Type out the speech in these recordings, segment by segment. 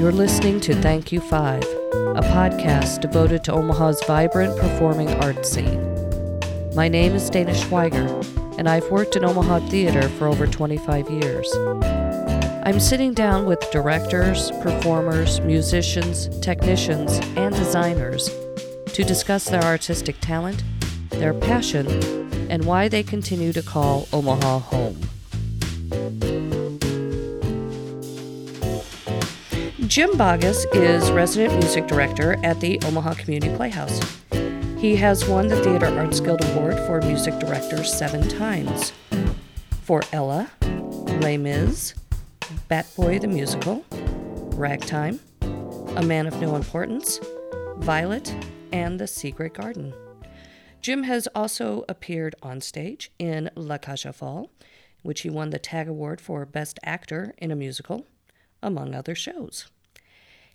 You're listening to Thank You Five, a podcast devoted to Omaha's vibrant performing arts scene. My name is Dana Schweiger, and I've worked in Omaha theater for over 25 years. I'm sitting down with directors, performers, musicians, technicians, and designers to discuss their artistic talent, their passion, and why they continue to call Omaha home. Jim Boggess is resident music director at the Omaha Community Playhouse. He has won the Theater Arts Guild Award for Music Directors seven times for Ella, Les Mis, Bat Boy the Musical, Ragtime, A Man of No Importance, Violet, and The Secret Garden. Jim has also appeared on stage in La aux Folles, which he won the TAG Award for Best Actor in a Musical, among other shows.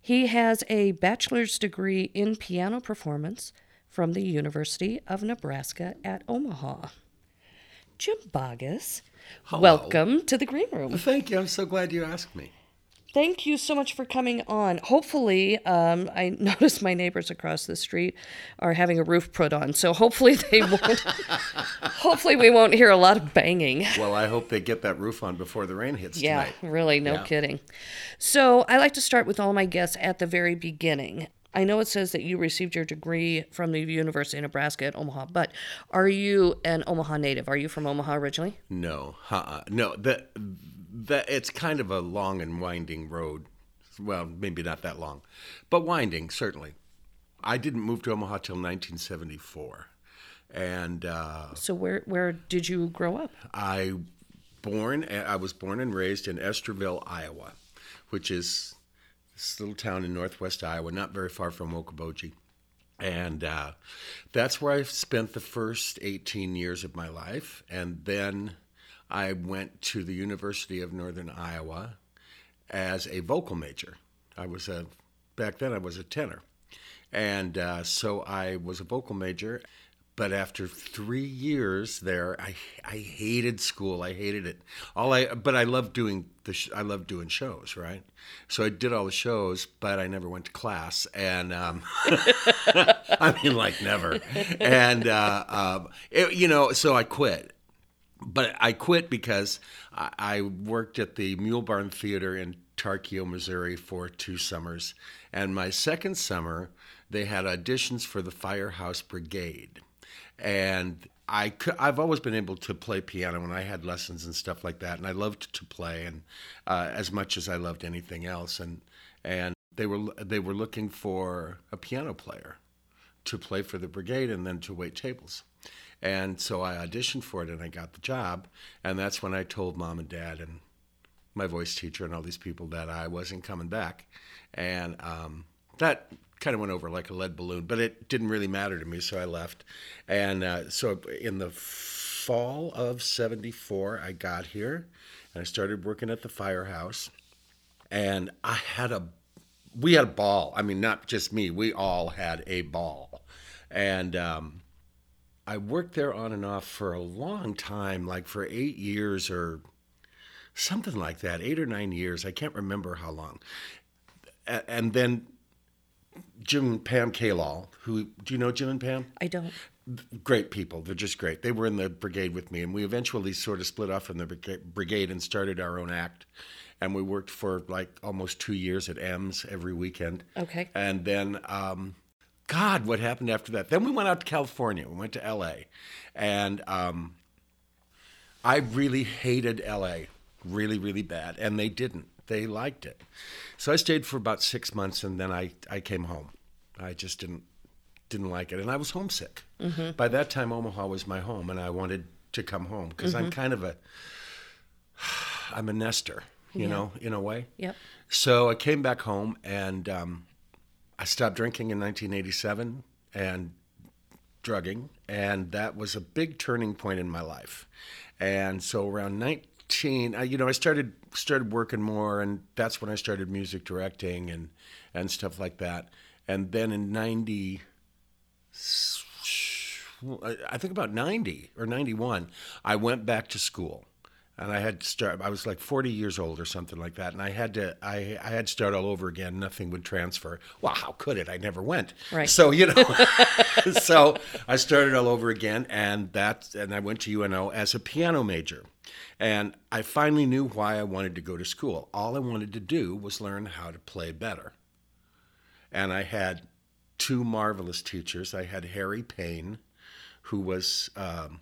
He has a bachelor's degree in piano performance from the University of Nebraska at Omaha. Jim Boggess, Hello. welcome to the Green Room. Thank you. I'm so glad you asked me. Thank you so much for coming on. Hopefully, um, I noticed my neighbors across the street are having a roof put on, so hopefully they won't. hopefully, we won't hear a lot of banging. Well, I hope they get that roof on before the rain hits Yeah, tonight. really, no Yeah. kidding. So, I like to start with all my guests at the very beginning. I know it says that you received your degree from the University of Nebraska at Omaha, but are you an Omaha native? Are you from Omaha originally? No, uh-uh. no. That that it's kind of a long and winding road. Well, maybe not that long, but winding certainly. I didn't move to Omaha till 1974, and uh, So, where where did you grow up? I born I was born and raised in Estherville, Iowa, which is this little town in northwest Iowa, not very far from Okoboji. And uh, that's where I spent the first 18 years of my life. And then I went to the University of Northern Iowa as a vocal major. I was a, back then I was a tenor. And uh, so I was a vocal major. But after three years there, I I hated school. I hated it. All I but I loved doing the sh- I loved doing shows, right? So I did all the shows, but I never went to class, and um, I mean like never. And uh, um, it, you know, so I quit. But I quit because I, worked at the Mule Barn Theater in Tarkio, Missouri, for two summers, and my second summer they had auditions for the Firehouse Brigade and I could, I've always been able to play piano when I had lessons and stuff like that, and I loved to play and uh, as much as I loved anything else. And and they were they were looking for a piano player to play for the brigade and then to wait tables. And so I auditioned for it and I got the job. And that's when I told mom and dad and my voice teacher and all these people that I wasn't coming back. And um, that kind of went over like a lead balloon, but it didn't really matter to me, so I left. And uh, so in the fall of 74, I got here and I started working at the firehouse. And I had a, we had a ball. I mean, not just me, we all had a ball. And um, I worked there on and off for a long time, like for eight years or something like that, eight or nine years. I can't remember how long. And then Jim and Pam Kalal, who do you know Jim and Pam? I don't. Great people. They're just great. They were in the brigade with me, and we eventually sort of split off from the brigade and started our own act. And we worked for like almost two years at M's every weekend. Okay. And then, um, God, what happened after that? Then we went out to California. We went to LA. And um, I really hated LA, really, really bad. And they didn't. They liked it. So I stayed for about six months and then I, I came home. I just didn't didn't like it. And I was homesick. By that time, Omaha was my home and I wanted to come home because I'm kind of a, I'm a nester, you Yeah. know, in a way. Yep. So I came back home and um, I stopped drinking in 1987 and drugging, and that was a big turning point in my life. And so around 19, I, you know, I started started working more, and that's when I started music directing and and stuff like that. And then in 90, I I think about 90 or 91, I went back to school. And I had to start. I was like 40 years old or something like that, and I had to. I I had to start all over again. Nothing would transfer. Well, how could it? I never went. Right. So you know, so I started all over again, and that, and I went to UNO as a piano major, and I finally knew why I wanted to go to school. All I wanted to do was learn how to play better, and I had two marvelous teachers. I had Harry Payne, who was, um,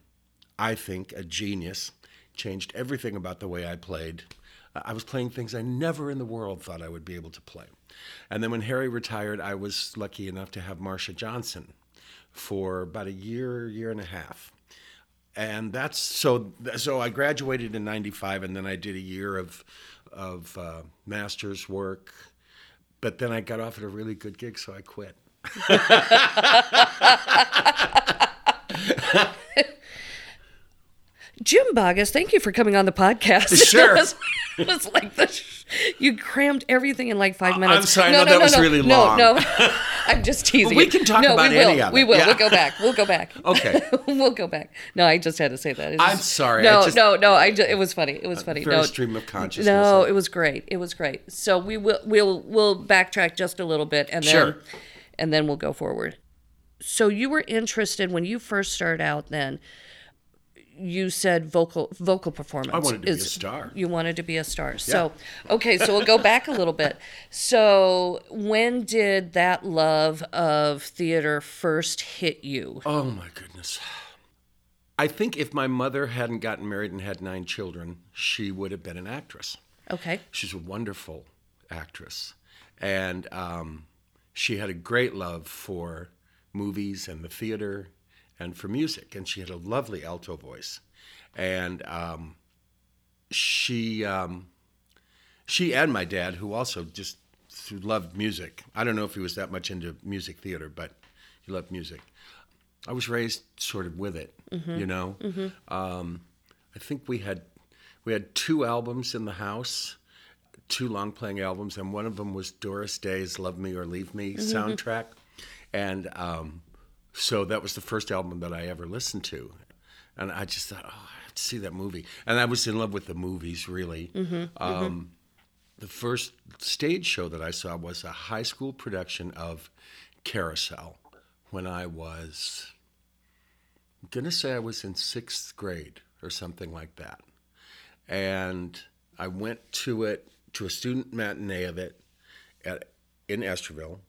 I think, a genius changed everything about the way I played. I was playing things I never in the world thought I would be able to play. And then when Harry retired, I was lucky enough to have Marcia Johnson for about a year, year and a half. And that's so. So I graduated in '95, and then I did a year of of uh, master's work. But then I got off at a really good gig, so I quit. Jim Boggess, thank you for coming on the podcast. Sure. it, was, it was like the you crammed everything in like five minutes. I'm sorry, no, that was really no, long. No, I'm just teasing. we can talk no, about we will. any of it. We will. Yeah. We'll go back. We'll go back. Okay. we'll go back. No, I just had to say that. It I'm sorry, No, just- no, no. I just, it was funny. It was funny. very no, stream of consciousness. No, it was great. It was great. So we will we'll we'll backtrack just a little bit and then Sure. and then we'll go forward. So you were interested when you first started out then you said vocal vocal performance. I wanted to be a star. You wanted to be a star. So okay, so we'll go back a little bit. So when did that love of theater first hit you? Oh my goodness. I think if my mother hadn't gotten married and had nine children, she would have been an actress. Okay. She's a wonderful actress. And um, she had a great love for movies and the theater and for music. And she had a lovely alto voice. And um, she, um, she and my dad, who also just loved music. I don't know if he was that much into music theater, but he loved music. I was raised sort of with it, you know. Um, I think we had we had two albums in the house, two long playing albums, and one of them was Doris Day's "Love Me or Leave Me" soundtrack, and um, so that was the first album that I ever listened to, and I just thought, oh, I have to see that movie, and I was in love with the movies really. Um, the first stage show that I saw was a high school production of Carousel when I was, I'm going to say I was in sixth grade or something like that. And I went to it, to a student matinee of it at, in Estherville.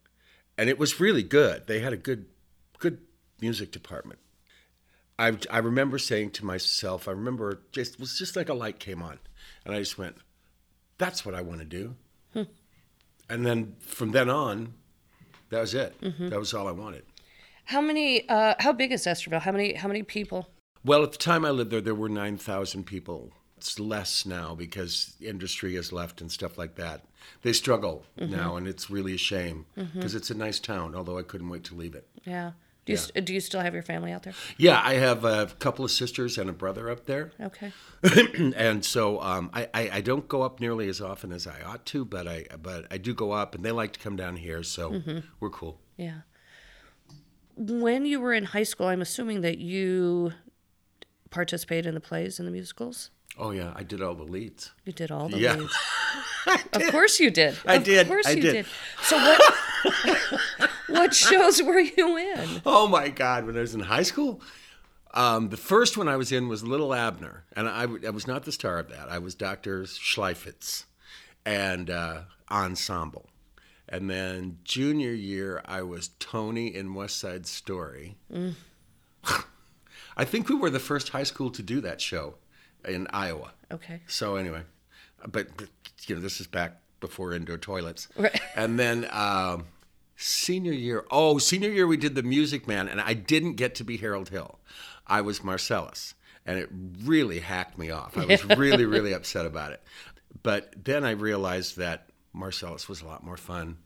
And it was really good. They had a good music department. I, I remember saying to myself, I remember just, it was just like a light came on. And I just went, that's what I want to do. Hmm. And then from then on, that was it. Mm-hmm. That was all I wanted. How many? Uh, how big is Estherville? How many? How many people? Well, at the time I lived there, there were 9,000 people. It's less now because industry has left and stuff like that. They struggle mm-hmm. now, and it's really a shame mm-hmm. because it's a nice town, although I couldn't wait to leave it. Yeah. Do you, st- do you still have your family out there? Yeah, I have a couple of sisters and a brother up there. Okay. and so um, I, I, I don't go up nearly as often as I ought to, but I but I do go up, and they like to come down here, so we're cool. Yeah. When you were in high school, I'm assuming that you participated in the plays and the musicals. Oh yeah, I did all the leads. You did all the Yeah. leads. Of course you did. I of did. Of course I you did. So what? what shows were you in? Oh my God! When I was in high school, um, the first one I was in was Little Abner, and I, I was not the star of that. I was Doctor Schleifitz, and uh, ensemble. And then junior year, I was Tony in West Side Story. I think we were the first high school to do that show in Iowa. Okay. So anyway, but, you know, this is back before indoor toilets. Right. And then um, senior year, oh, senior year we did the Music Man, and I didn't get to be Harold Hill. I was Marcellus, and it really hacked me off. I was really, really upset about it. But then I realized that Marcellus was a lot more fun,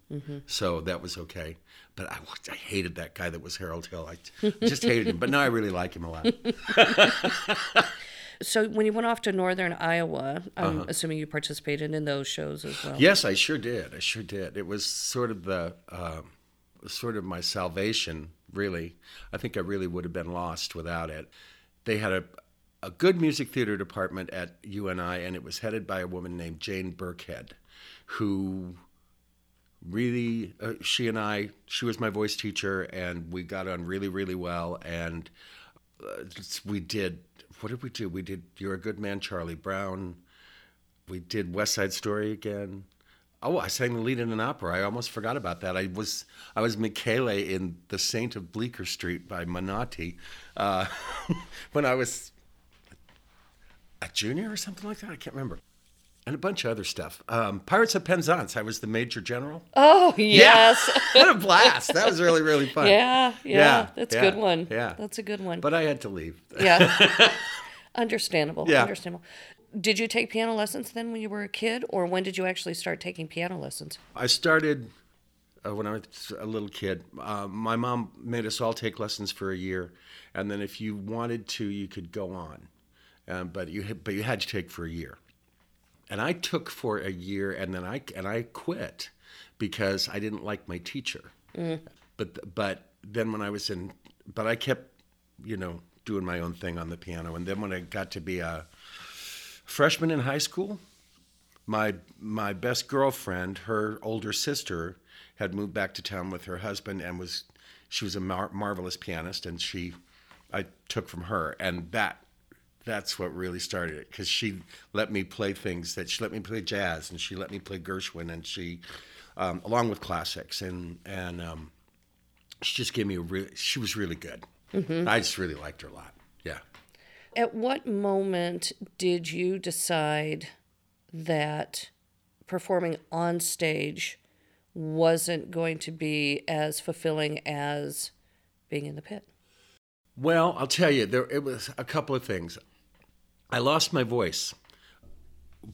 so that was okay. But I, I hated that guy that was Harold Hill. I just hated him. But now I really like him a lot. So when you went off to northern Iowa, I'm Uh-huh. assuming you participated in those shows as well. Yes, I sure did. I sure did. It was sort of the uh, sort of my salvation. Really, I think I really would have been lost without it. They had a a good music theater department at UNI, and it was headed by a woman named Jane Burkhead, who really, uh, she and I, she was my voice teacher, and we got on really, really well. And uh, we did, what did we do? We did You're a Good Man, Charlie Brown. We did West Side Story again. Oh, I sang the lead in an opera. I almost forgot about that. I was I was Michele in The Saint of Bleecker Street by Menotti uh, when I was a junior or something like that. I can't remember. And a bunch of other stuff. Um, Pirates of Penzance. I was the major general. Oh yes. Yeah. what a blast! That was really really fun. yeah, yeah, Yeah, That's yeah, a good one. yeah. That's a good one. But I had to leave. yeah. Understandable. Yeah. Understandable. Did you take piano lessons then when you were a kid, or when did you actually start taking piano lessons? I started uh, when I was a little kid. Uh, my mom made us all take lessons for a year, and then if you wanted to, you could go on, um, but you but you had to take for a year. And I took for a year, and then I and I quit because I didn't like my teacher. Mm. But but then when I was in, but I kept, you know, doing my own thing on the piano, and then when I got to be a freshman in high school, my my best girlfriend, her older sister, had moved back to town with her husband and was she was a mar- marvelous pianist, and she I took from her, and that that's what really started it because she let me play things that she let me play jazz and she let me play Gershwin and she um, along with classics and and um, she just gave me a really she was really good. I just really liked her a lot. Yeah. At what moment did you decide that performing on stage wasn't going to be as fulfilling as being in the pit? Well, I'll tell you, there it was a couple of things. I lost my voice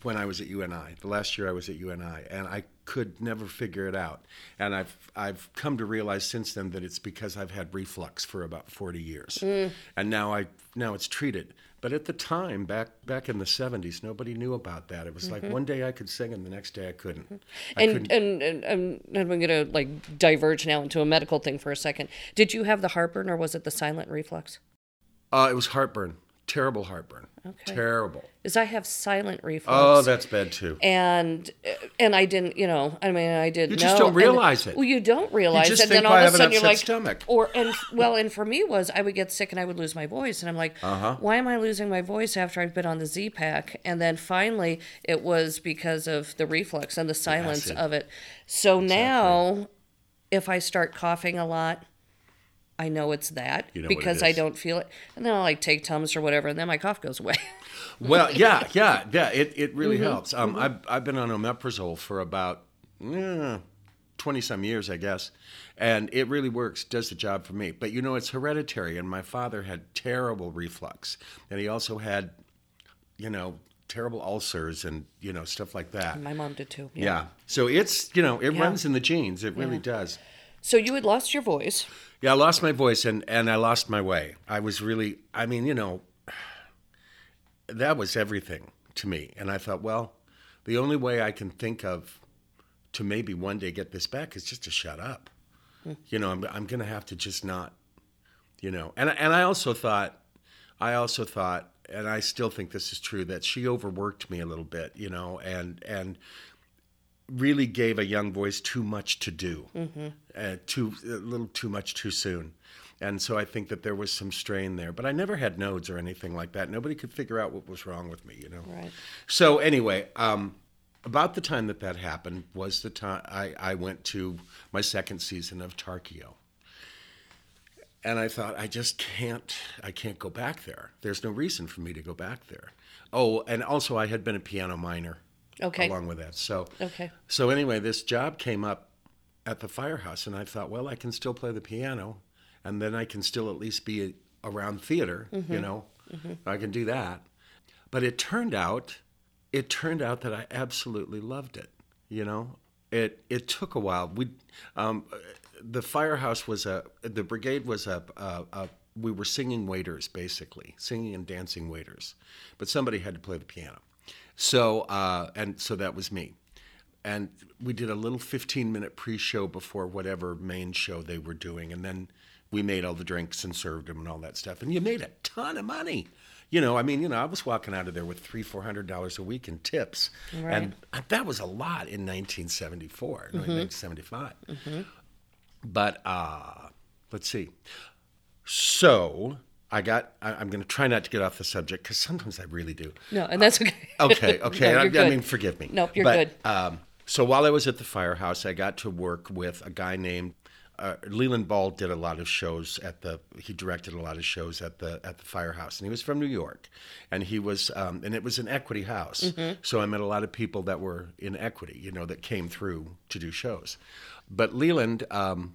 when I was at UNI. The last year I was at UNI, and I could never figure it out. And I've I've come to realize since then that it's because I've had reflux for about 40 years, mm. and now I now it's treated. But at the time, back back in the 70s, nobody knew about that. It was like mm-hmm. one day I could sing, and the next day I couldn't. Mm-hmm. I And, couldn't. and and and I'm gonna like diverge now into a medical thing for a second. Did you have the heartburn or was it the silent reflux? uh, it was heartburn, terrible heartburn, Okay. terrible. Is I have silent reflux. Oh, that's bad too. and and I didn't, you know, I mean, I didn't. You just know, don't and- realize it. Well, you don't realize just it. think then all of a sudden you're like, stomach. or and well, and for me was I would get sick and I would lose my voice, and I'm like, Uh-huh. why am I losing my voice after I've been on the Z pack? And then finally, it was because of the reflux and the silence of it. So now, if I start coughing a lot. I know it's that You know what it because I don't feel it, and then I'll like take Tums or whatever, and then my cough goes away. Well, yeah, yeah, yeah. It, it really Mm-hmm. helps. Um, I've, I've been on omeprazole for about twenty some years, I guess, and it really works. Does the job for me. But you know, it's hereditary, and my father had terrible reflux, and he also had, you know, terrible ulcers and you know stuff like that. my mom did too. Yeah. So it's you know it Yeah. runs in the genes. It really Yeah. does. So you had lost your voice. Yeah, I lost my voice and, and I lost my way. I was really, I mean, you know, that was everything to me. And I thought, well, the only way I can think of to maybe one day get this back is just to shut up. Hmm. You know, I'm, I'm going to have to just not, you know. And, and I also thought, I also thought, and I still think this is true, that she overworked me a little bit, you know, and, and, really gave a young voice too much to do, uh, too a little too much too soon, and so I think that there was some strain there. But I never had nodes or anything like that. Nobody could figure out what was wrong with me, you know. Right. So anyway, um, about the time that that happened was the time I, I went to my second season of Tarkio. And I thought, I just can't, I can't go back there. There's no reason for me to go back there. Oh, and also I had been a piano minor Okay. along with that. So Okay. so anyway, this job came up at the firehouse, and I thought, well, I can still play the piano, and then I can still at least be around theater. You know, I can do that. But it turned out, it turned out that I absolutely loved it. You know, it it took a while. We, um, the firehouse was a the brigade was a, a, a we were singing waiters basically, singing and dancing waiters, but somebody had to play the piano. So uh, and so that was me and we did a little 15 minute pre-show before whatever main show they were doing and then we made all the drinks and served them and all that stuff. And you made a ton of money. You know, I mean, you know, I was walking out of there with three, four hundred dollars a week in tips, Right. and that was a lot in 1974, 1975. But uh, let's see. So I got. I, I'm going to try not to get off the subject because sometimes I really do. No, and that's okay. Okay, okay. No, I, I mean, forgive me. Nope, you're But, good. Um, so while I was at the firehouse, I got to work with a guy named uh, Leland Ball. Did a lot of shows at the. He directed a lot of shows at the at the firehouse, and he was from New York, and he was, um, and it was an equity house. Mm-hmm. So I met a lot of people that were in equity, you know, that came through to do shows. But Leland um,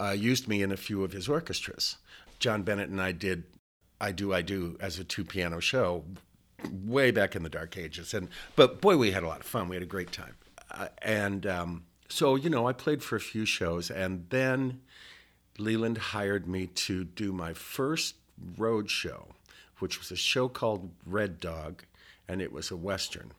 uh, used me in a few of his orchestras. John Bennett and I did I Do, I Do as a two piano show way back in the dark ages. And But boy, we had a lot of fun. We had a great time. Uh, and um, so, you know, I played for a few shows. And then Leland hired me to do my first road show, which was a show called Red Dog, and it was a Western.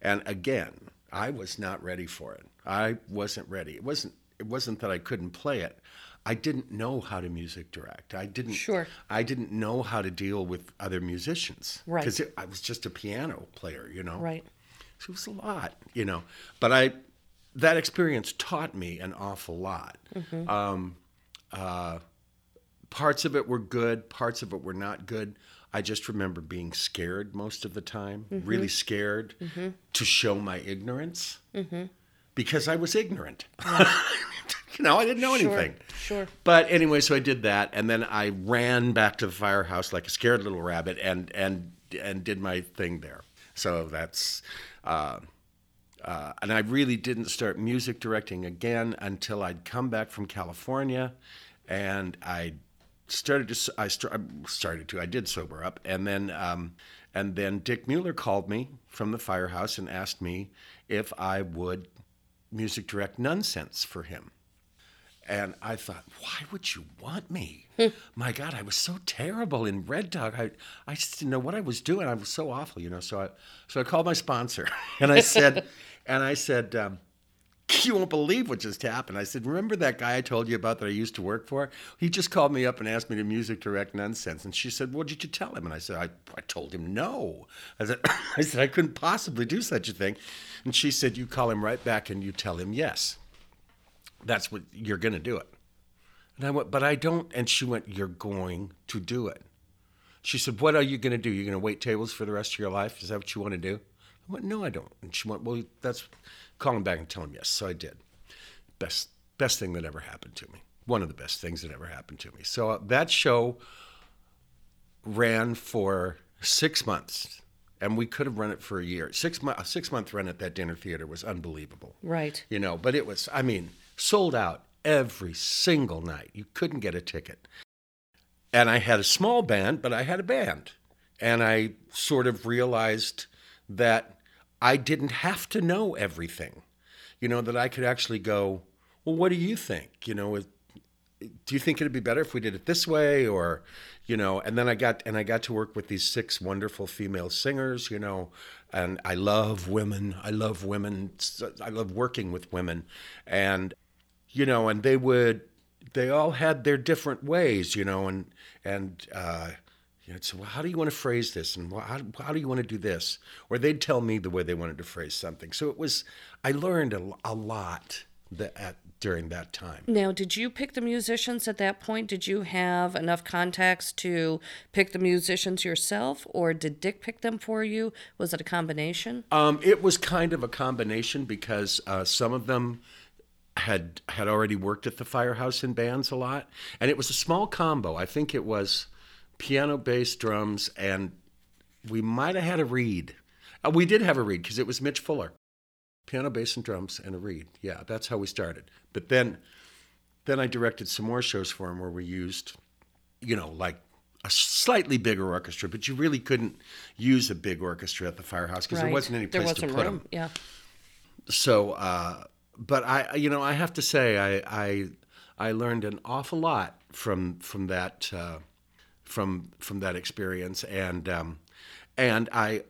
And again, I was not ready for it. I wasn't ready. It wasn't. It wasn't that I couldn't play it. I didn't know how to music direct. I didn't. Sure. I didn't know how to deal with other musicians. Right. Because I was just a piano player, you know. Right. So it was a lot, you know. But I, that experience taught me an awful lot. Um, uh, parts of it were good, parts of it were not good. I just remember being scared most of the time, really scared to show my ignorance because I was ignorant. you know, I didn't know Sure, anything. sure. But anyway, so I did that, and then I ran back to the firehouse like a scared little rabbit, and and and did my thing there. So that's, uh, uh, and I really didn't start music directing again until I'd come back from California, and I started to I st- I started to I did sober up, and then um, and then Dick Mueller called me from the firehouse and asked me if I would music direct Nonsense for him. And I thought, why would you want me? My God, I was so terrible in Red Dog. I, I just didn't know what I was doing. I was so awful, you know. So I, so I called my sponsor, and I said, and I said, um, you won't believe what just happened. I said, remember that guy I told you about that I used to work for? He just called me up and asked me to music direct Nonsense. And she said, what did you tell him? And I said, I, I told him no. I said, I said, I couldn't possibly do such a thing. And she said, you call him right back and you tell him yes that's what you're going to do it. And I went, but I don't. And she went, you're going to do it. She said, what are you going to do? You're going to wait tables for the rest of your life? Is that what you want to do? I went, no, I don't. And she went, well, that's call him back and tell him yes. So I did. Best best thing that ever happened to me. One of the best things that ever happened to me. So uh, that show ran for six months, and we could have run it for a year. Six month a six month run at that dinner theater was unbelievable Right. you know but it was i mean sold out every single night. You couldn't get a ticket. And i had a small band but i had a band. And i sort of realized that i didn't have to know everything you know that i could actually go well what do you think? You know do you think it'd be better if we did it this way? Or you know and then i got and i got to work with these six wonderful female singers you know and i love women. I love women. I love working with women. And you know and they would they all had their different ways you know and and uh you know, so well, how do you want to phrase this, and how, how do you want to do this? Or they'd tell me the way they wanted to phrase something. So it was, I learned a, a lot that at, during that time. Now, did you pick the musicians at that point? Did you have enough contacts to pick the musicians yourself, or did Dick pick them for you? Was it a combination? Um, it was kind of a combination because uh, some of them had had already worked at the firehouse in bands a lot, and it was a small combo. I think it was piano, bass, drums, and we might have had a reed. Uh, we did have a reed because it was Mitch Fuller, piano, bass, and drums, and a reed. Yeah, that's how we started. But then, then I directed some more shows for him where we used, you know, like a slightly bigger orchestra, but you really couldn't use a big orchestra at the firehouse because there wasn't any place to wasn't put room. them Yeah. so uh, but i you know i have to say i i i learned an awful lot from from that uh, from from that experience. And um, and i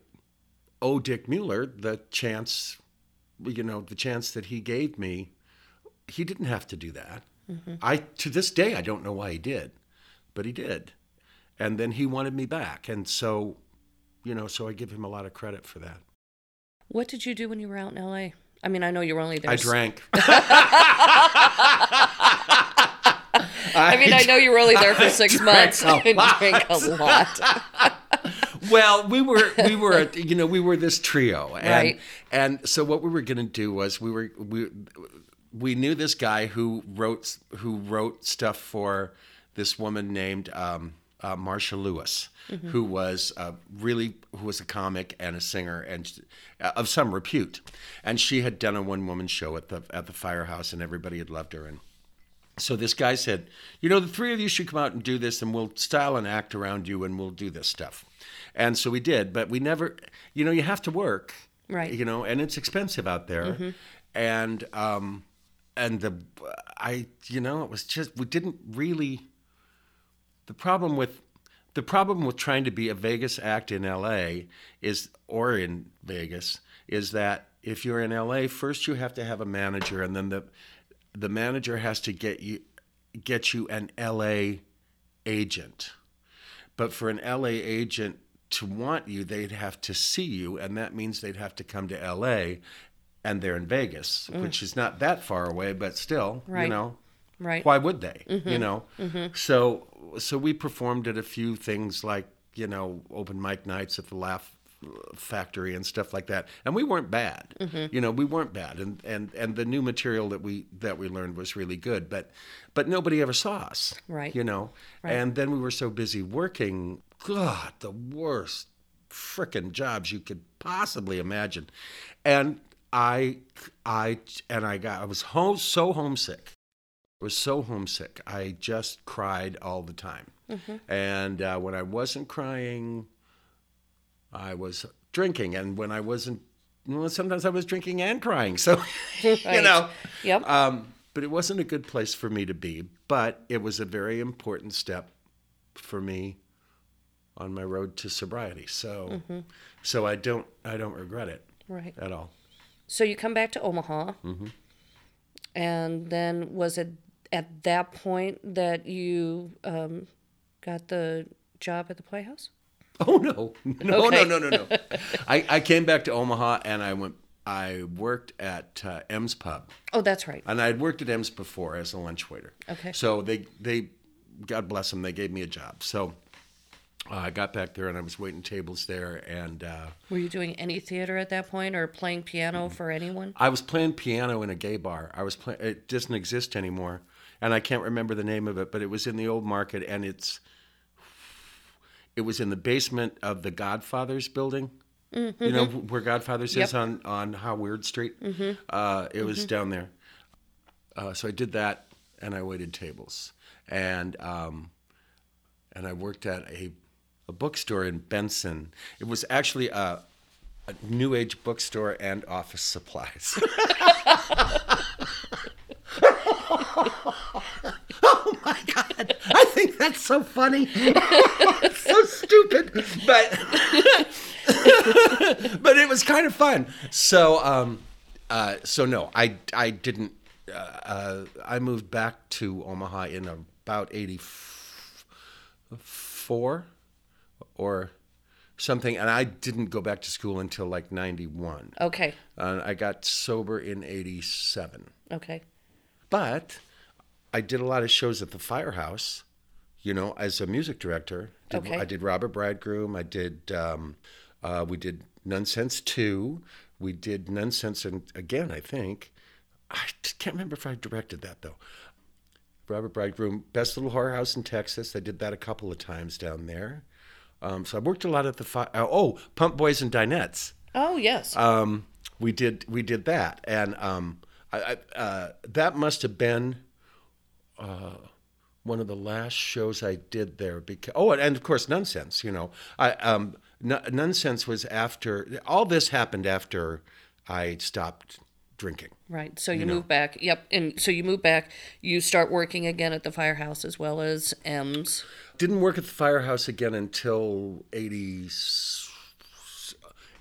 owe dick mueller the chance you know the chance that he gave me. He didn't have to do that. I to this day I don't know why he did, but he did, and then he wanted me back, and so, you know, so I give him a lot of credit for that. What did you do when you were out in LA? I mean, I know you were only there. I drank. I mean, I know you were only there for six months and drank a lot. well, we were we were you know we were this trio, and Right. and so what we were going to do was we were we we knew this guy who wrote who wrote stuff for this woman named um, uh, Marsha Lewis, who was uh, really who was a comic and a singer and uh, of some repute, and she had done a one woman show at the at the firehouse, and everybody had loved her and. So this guy said, "You know, the three of you should come out and do this, and we'll style and act around you, and we'll do this stuff." And so we did, but we never, you know, you have to work, Right. You know, and it's expensive out there, and um, and the I, you know, it was just we didn't really. The problem with the problem with trying to be a Vegas act in LA is or in Vegas is that if you're in LA, first you have to have a manager, and then the the manager has to get you get you an LA agent. But for an LA agent to want you, they'd have to see you, and that means they'd have to come to LA, and they're in Vegas, mm. which is not that far away, but still, you know, Right. why would they? You mm-hmm. know, mm-hmm. so so we performed at a few things like you know open mic nights at the Laugh Factory and stuff like that, and we weren't bad. Mm-hmm. You know, we weren't bad, and and and the new material that we that we learned was really good, but but nobody ever saw us. Right. You know, and then we were so busy working. God, the worst frickin' jobs you could possibly imagine, and I I and I got I was home so homesick. Was so homesick. I just cried all the time. And uh, when I wasn't crying, I was drinking. And when I wasn't, well, sometimes I was drinking and crying. So, you know. Yep. Um, but it wasn't a good place for me to be. But it was a very important step for me on my road to sobriety. So, so I don't, I don't regret it right. at all. So you come back to Omaha, and then was it at that point that you um, got the job at the Playhouse? Oh no, no, Okay. no, no, no, no. I, I came back to Omaha and I went. I worked at uh, M's Pub, Oh, that's right. and I had worked at M's before as a lunch waiter. Okay. So they they, God bless them, they gave me a job. So uh, I got back there and I was waiting tables there, and uh, Were you doing any theater at that point, or playing piano Mm-hmm. for anyone? I was playing piano in a gay bar. I was playing. It doesn't exist anymore, and I can't remember the name of it, but it was in the old market, and it's. It was in the basement of the Godfather's building. You know where Godfather's is Mm-hmm. Yep. Mm-hmm. on on Howard Street. Uh, it was down there. Uh, so I did that, and I waited tables, and um, and I worked at a a bookstore in Benson. It was actually a, a new age bookstore and office supplies. oh my god! I think that's so funny. it's so stupid, but but it was kind of fun. So um, uh, so no, I I didn't. Uh, uh, I moved back to Omaha in about eighty four or something, and I didn't go back to school until like ninety one. Okay. Uh, I got sober in eighty seven. Okay. But I did a lot of shows at the Firehouse, you know, as a music director. Did, Okay. I did Robber Bridegroom. I did, um, uh, we did Nonsense 2. We did Nonsense and again, I think. I can't remember if I directed that though. Robber Bridegroom, Best Little Whorehouse in Texas. I did that a couple of times down there. Um, so I worked a lot at the fi- uh, oh Pump Boys and Dinettes Oh yes. um, we did we did that, and um, I, I, uh, that must have been uh, one of the last shows I did there. Because oh, and of course, nonsense. You know, I um, N- nonsense was after all this happened after I stopped drinking. right. So you, move back. Yep. And so you move back. You start working again at the firehouse as well as M's. Didn't work at the firehouse again until 80,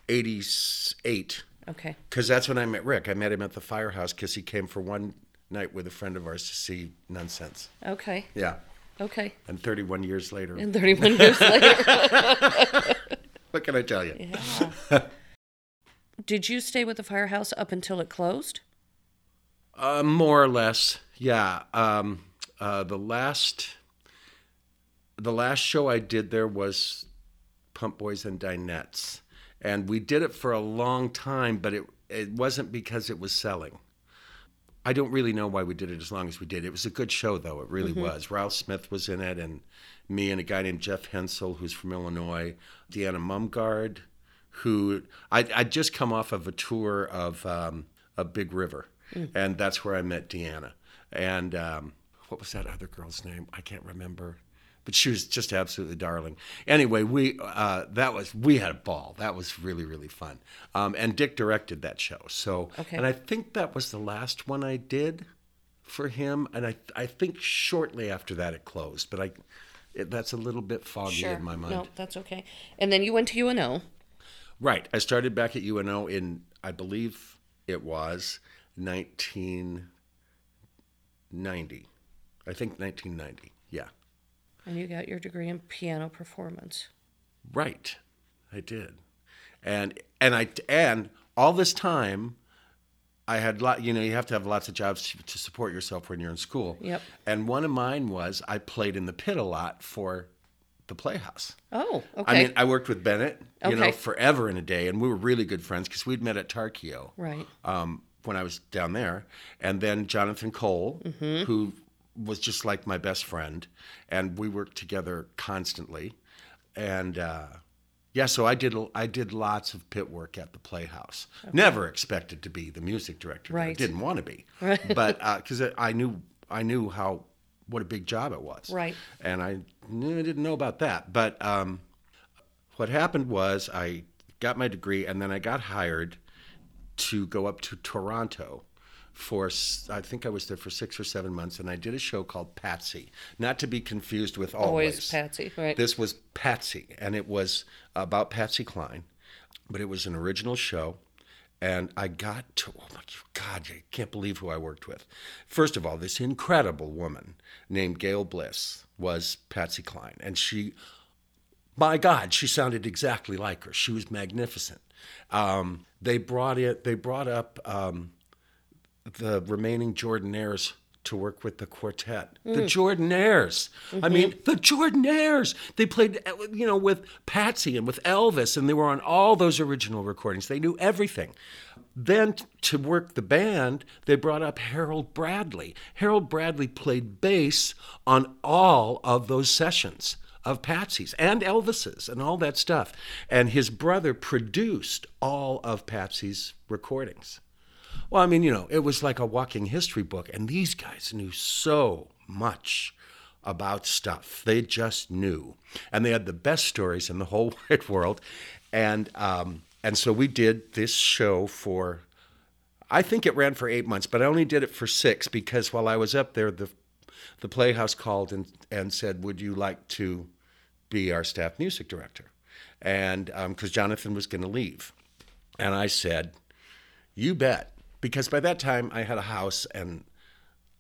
88. Okay. Because that's when I met Rick. I met him at the firehouse because he came for one night with a friend of ours to see Nonsense. Okay. Yeah. Okay. And 31 years later, And 31 years later. what can I tell you? Yeah. Did you stay with the firehouse up until it closed? Uh, more or less, yeah. Um, uh, the last, the last show I did there was Pump Boys and Dinettes, and we did it for a long time, but it it wasn't because it was selling. I don't really know why we did it as long as we did. It was a good show, though. It really was. Ralph Smith was in it, and me and a guy named Jeff Hensel, who's from Illinois, Deanna Mumgard, who I I'd just come off of a tour of um, of Big River, and that's where I met Deanna. And um, what was that other girl's name? I can't remember, but she was just absolutely darling. Anyway, we uh, that was we had a ball. That was really really fun. Um, and Dick directed that show. So Okay. and I think that was the last one I did for him. And I I think shortly after that it closed, but I. It, that's a little bit foggy in my mind. No, that's okay. And then you went to UNO. Right. I started back at UNO in, I believe it was 1990. I think 1990. Yeah. And you got your degree in piano performance. Right. I did. And and I and all this time I had lot you know you have to have lots of jobs to, support yourself when you're in school. Yep. And one of mine was I played in the pit a lot for the Playhouse. Oh, okay. I mean, I worked with Bennett, you know, forever and a day, and we were really good friends because we'd met at Tarkio. right. um, when I was down there, and then Jonathan Cole, Mm-hmm. who was just like my best friend, and we worked together constantly, and uh, yeah, so I did I did lots of pit work at the Playhouse. Never expected to be the music director. Right. didn't want to be, Right. but because I knew I knew how what a big job it was, Right. and I, I didn't know about that, but. Um, what happened was I got my degree and then I got hired to go up to Toronto for I think I was there for six or seven months and I did a show called Patsy, not to be confused with Always. Always Patsy, right. This was Patsy and it was about Patsy Cline, but it was an original show. And I got to, oh my God, I can't believe who I worked with. First of all, this incredible woman named Gail Bliss was Patsy Cline. And she my God, she sounded exactly like her. She was magnificent. Um, they brought it. They brought up um, the remaining Jordanaires to work with the quartet. The Jordanaires. I mean, the Jordanaires. They played, uh, you know, with Patsy and with Elvis, and they were on all those original recordings. They knew everything. Then to work the band, they brought up Harold Bradley. Harold Bradley played bass on all of those sessions of Patsy's and Elvis's and all that stuff. And his brother produced all of Patsy's recordings. Well, I mean, you know, it was like a walking history book, and these guys knew so much about stuff. They just knew, and they had the best stories in the whole wide world. And um, and so we did this show for, I think it ran for eight months, but I only did it for six because while I was up there, the the Playhouse called and and said, "Would you like to be our staff music director?" And because Jonathan was going to leave, and I said, "You bet," because by that time I had a house and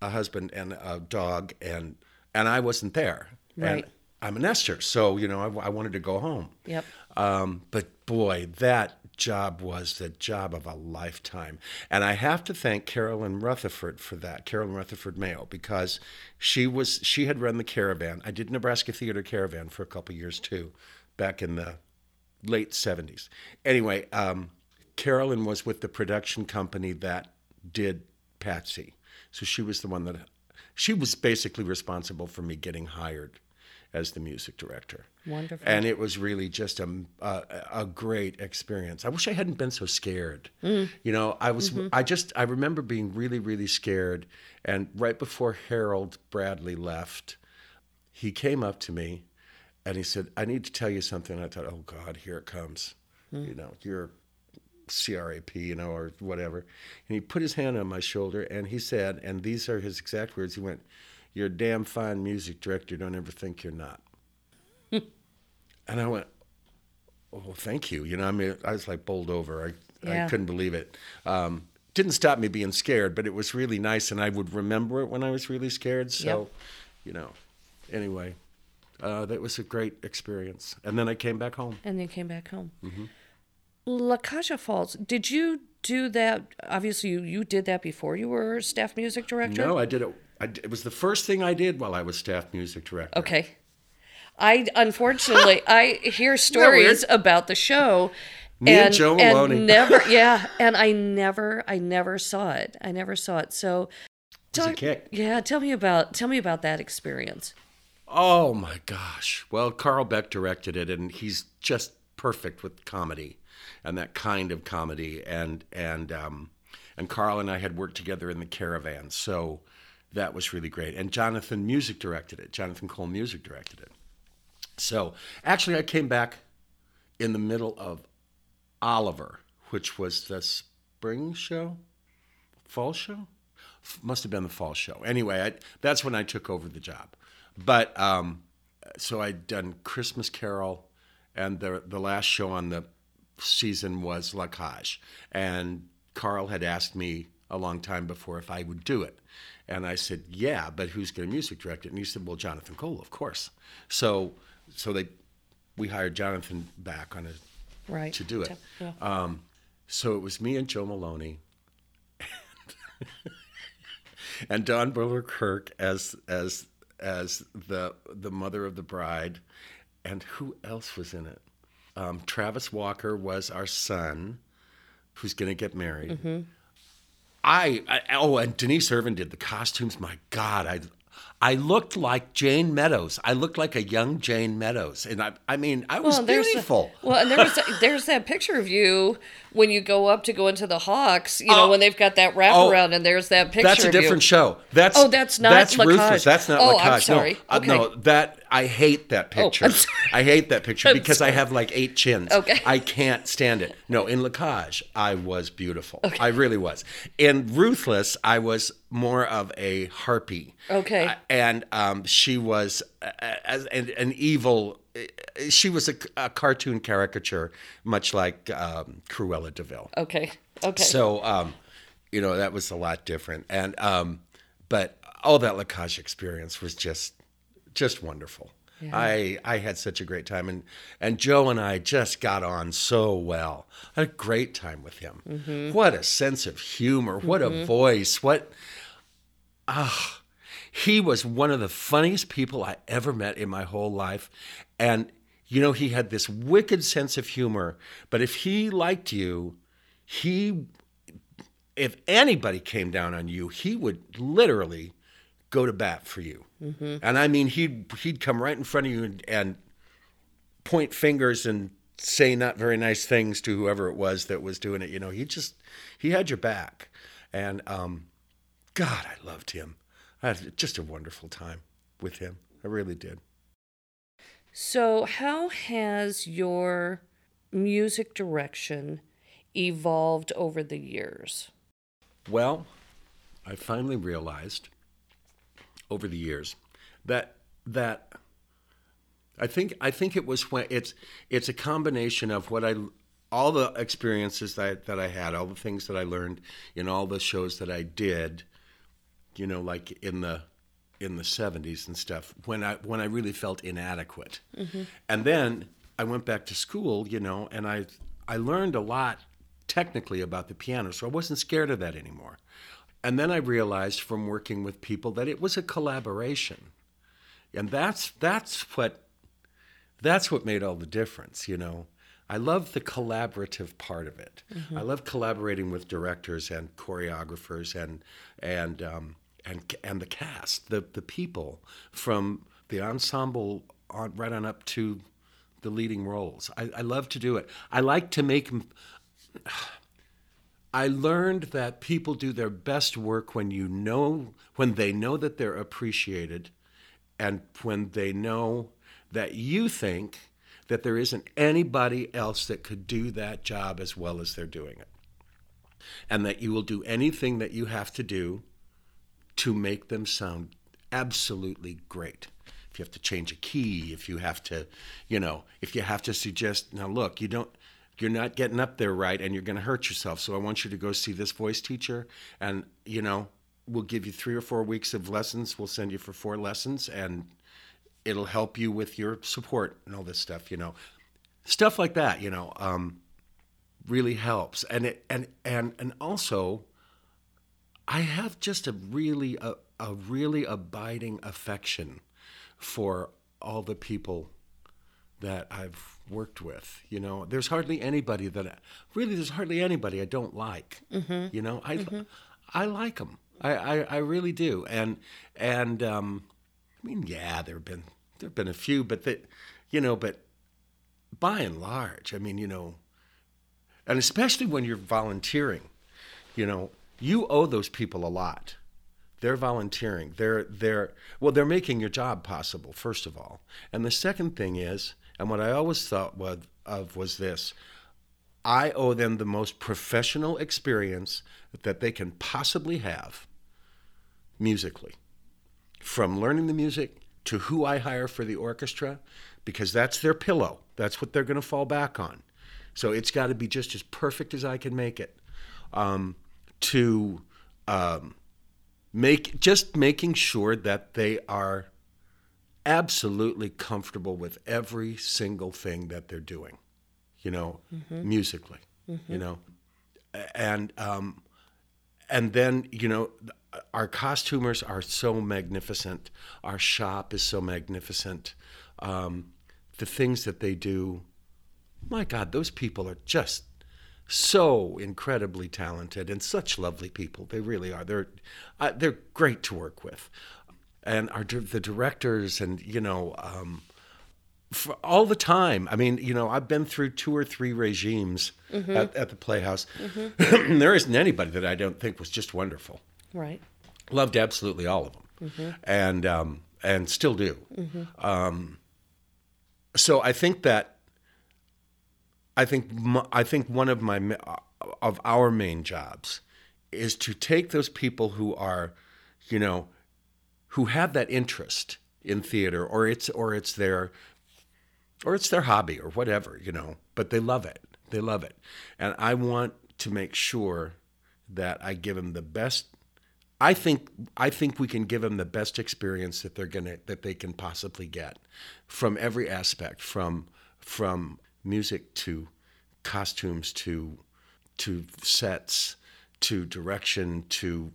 a husband and a dog, and and I wasn't there. Right. And I'm a nester, so you know I, I wanted to go home. Yep. Um, but boy, that job was the job of a lifetime. And I have to thank Carolyn Rutherford for that, Carolyn Rutherford Mayo, because she was she had run the caravan. I did Nebraska Theater Caravan for a couple years too, back in the late 70s. Anyway, um, Carolyn was with the production company that did Patsy. So she was the one that she was basically responsible for me getting hired as the music director. Wonderful. And it was really just a, a, a great experience. I wish I hadn't been so scared. Mm. You know, I was, mm-hmm. I just, I remember being really, really scared. And right before Harold Bradley left, he came up to me and he said, I need to tell you something. And I thought, oh God, here it comes. Mm. You know, you're CRAP, you know, or whatever. And he put his hand on my shoulder and he said, and these are his exact words, he went, You're a damn fine music director. Don't ever think you're not. and I went, Oh, thank you. You know, I mean, I was like bowled over. I, Yeah. I couldn't believe it. Um, didn't stop me being scared, but it was really nice, and I would remember it when I was really scared. So, Yep. you know, anyway, uh, that was a great experience. And then I came back home. and then came back home. Mm-hmm. La Cage aux Folles. Did you do that? Obviously, you, you did that before you were staff music director. No, I did it. I, it was the first thing I did while I was staff music director. Okay. I unfortunately I hear stories about the show. Me and Joe Maloney. never, yeah, and I never, I never saw it. I never saw it. So, talk- kick. yeah, tell me about, tell me about that experience. Oh my gosh. Well, Carl Beck directed it and he's just perfect with comedy and that kind of comedy and and um and Carl and I had worked together in the caravan. So that was really great. And Jonathan music directed it. Jonathan Cole music directed it. So actually I came back in the middle of Oliver, which was the spring show, fall show, F- must have been the fall show. Anyway, I, that's when I took over the job. But um, so I'd done Christmas Carol, and the the last show on the season was La Cage, and Carl had asked me a long time before if I would do it. And I said, "Yeah, but who's going to music direct it?" And he said, "Well, Jonathan Cole, of course." So, so they, we hired Jonathan back on a Right. to do it. Yeah. Um, so it was me and Joe Maloney and Don Buller Kirk as as as the the mother of the bride, and who else was in it? Um, Travis Walker was our son, who's going to get married. Mm-hmm. I, I oh, and Denise Irvin did the costumes. My God, I I looked like Jayne Meadows. I looked like a young Jayne Meadows, and I I mean I was the- beautiful. well, and there's there's that picture of you when you go up to go into the Hawks. You know Oh. when they've got that wraparound, and there's that picture. That's a of you. different show. That's Oh, that's not that's La ruthless. That's not Oh, La I'm sorry. No, uh, Okay. no, that I hate that picture. I'm. I hate that picture because I have like eight chins. Okay. I can't stand it. No, in La Cage, I was beautiful. Okay. I really was. In Ruthless, I was more of a harpy. Okay. Uh, and um, she was uh, as an, an evil. uh, She was a, a cartoon caricature, much like um, Cruella de Vil. Okay. Okay. So, um, you know, that was a lot different. And, um, but all that La Cage experience was just, just wonderful. I, I had such a great time. And, and Joe and I just got on so well. I had a great time with him. What a sense of humor. What a voice. What, ah, he was one of the funniest people I ever met in my whole life. And, you know, he had this wicked sense of humor. But if he liked you, he if anybody came down on you, he would literally go to bat for you. And I mean, he'd he'd come right in front of you and, and point fingers and say not very nice things to whoever it was that was doing it. You know, he just he had your back, and um, God, I loved him. I had just a wonderful time with him. I really did. So, how has your music direction evolved over the years? Well, I finally realized over the years that that I think I think it was when it's it's a combination of what I all the experiences that I, that I had, all the things that I learned in all the shows that I did, you know, like in the in the 70s and stuff when I when I really felt inadequate. Mm-hmm. And then I went back to school, you know, and I I learned a lot technically about the piano, so I wasn't scared of that anymore. And then I realized from working with people that it was a collaboration. And that's that's what that's what made all the difference, you know. I love the collaborative part of it. I love collaborating with directors and choreographers and and um, and and the cast, the the people from the ensemble on right on up to the leading roles. I, I love to do it. I like to make I learned that people do their best work when you know when they know that they're appreciated and when they know that you think that there isn't anybody else that could do that job as well as they're doing it. And that you will do anything that you have to do to make them sound absolutely great. If you have to change a key, if you have to, you know, if you have to suggest, now look, you don't, you're not getting up there right and you're going to hurt yourself. So I want you to go see this voice teacher and, you know, we'll give you 3 or 4 weeks of lessons. We'll send you for 4 lessons and it'll help you with your support and all this stuff, you know. Stuff like that, you know, um, really helps. And it and and and also I have just a really a, a really abiding affection for all the people that I've worked with. You know, there's hardly anybody that I, really there's hardly anybody I don't like. Mm-hmm. You know, I mm-hmm. I like them. I, I, I really do. And and um, I mean, yeah, there've been there've been a few, but that you know, but by and large, I mean, you know, and especially when you're volunteering, you know, you owe those people a lot. They're volunteering. They're they're well, they're making your job possible, first of all. And the second thing is, and what I always thought of was this I owe them the most professional experience that they can possibly have musically. From learning the music to who I hire for the orchestra, because that's their pillow. That's what they're going to fall back on. So it's got to be just as perfect as I can make it. Um, to um, make just making sure that they are absolutely comfortable with every single thing that they're doing, you know, mm-hmm. musically, mm-hmm. you know, and um, and then you know our costumers are so magnificent. Our shop is so magnificent. Um, the things that they do, my God, those people are just so incredibly talented and such lovely people. They really are. They're uh, they're great to work with and our the directors and you know um, for all the time. I mean, you know, I've been through two or three regimes mm-hmm. at, at, the Playhouse. Mm-hmm. there isn't anybody that I don't think was just wonderful. Right. Loved absolutely all of them, mm-hmm. and um, and still do. Mm-hmm. Um, so I think that I think I think one of my of our main jobs is to take those people who are, you know, who have that interest in theater or it's or it's their or it's their hobby or whatever, you know, but they love it. They love it. And I want to make sure that I give them the best I think I think we can give them the best experience that they're to that they can possibly get from every aspect from from music to costumes to to sets to direction to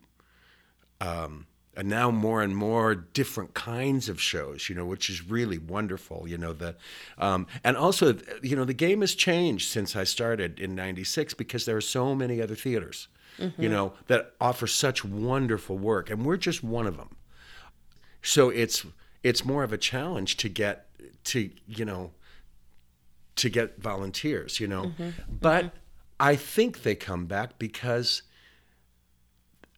um, and now more and more different kinds of shows, you know, which is really wonderful. You know the, um, and also you know the game has changed since I started in '96 because there are so many other theaters, mm-hmm. you know, that offer such wonderful work, and we're just one of them. So it's it's more of a challenge to get to you know to get volunteers, you know, mm-hmm. but mm-hmm. I think they come back because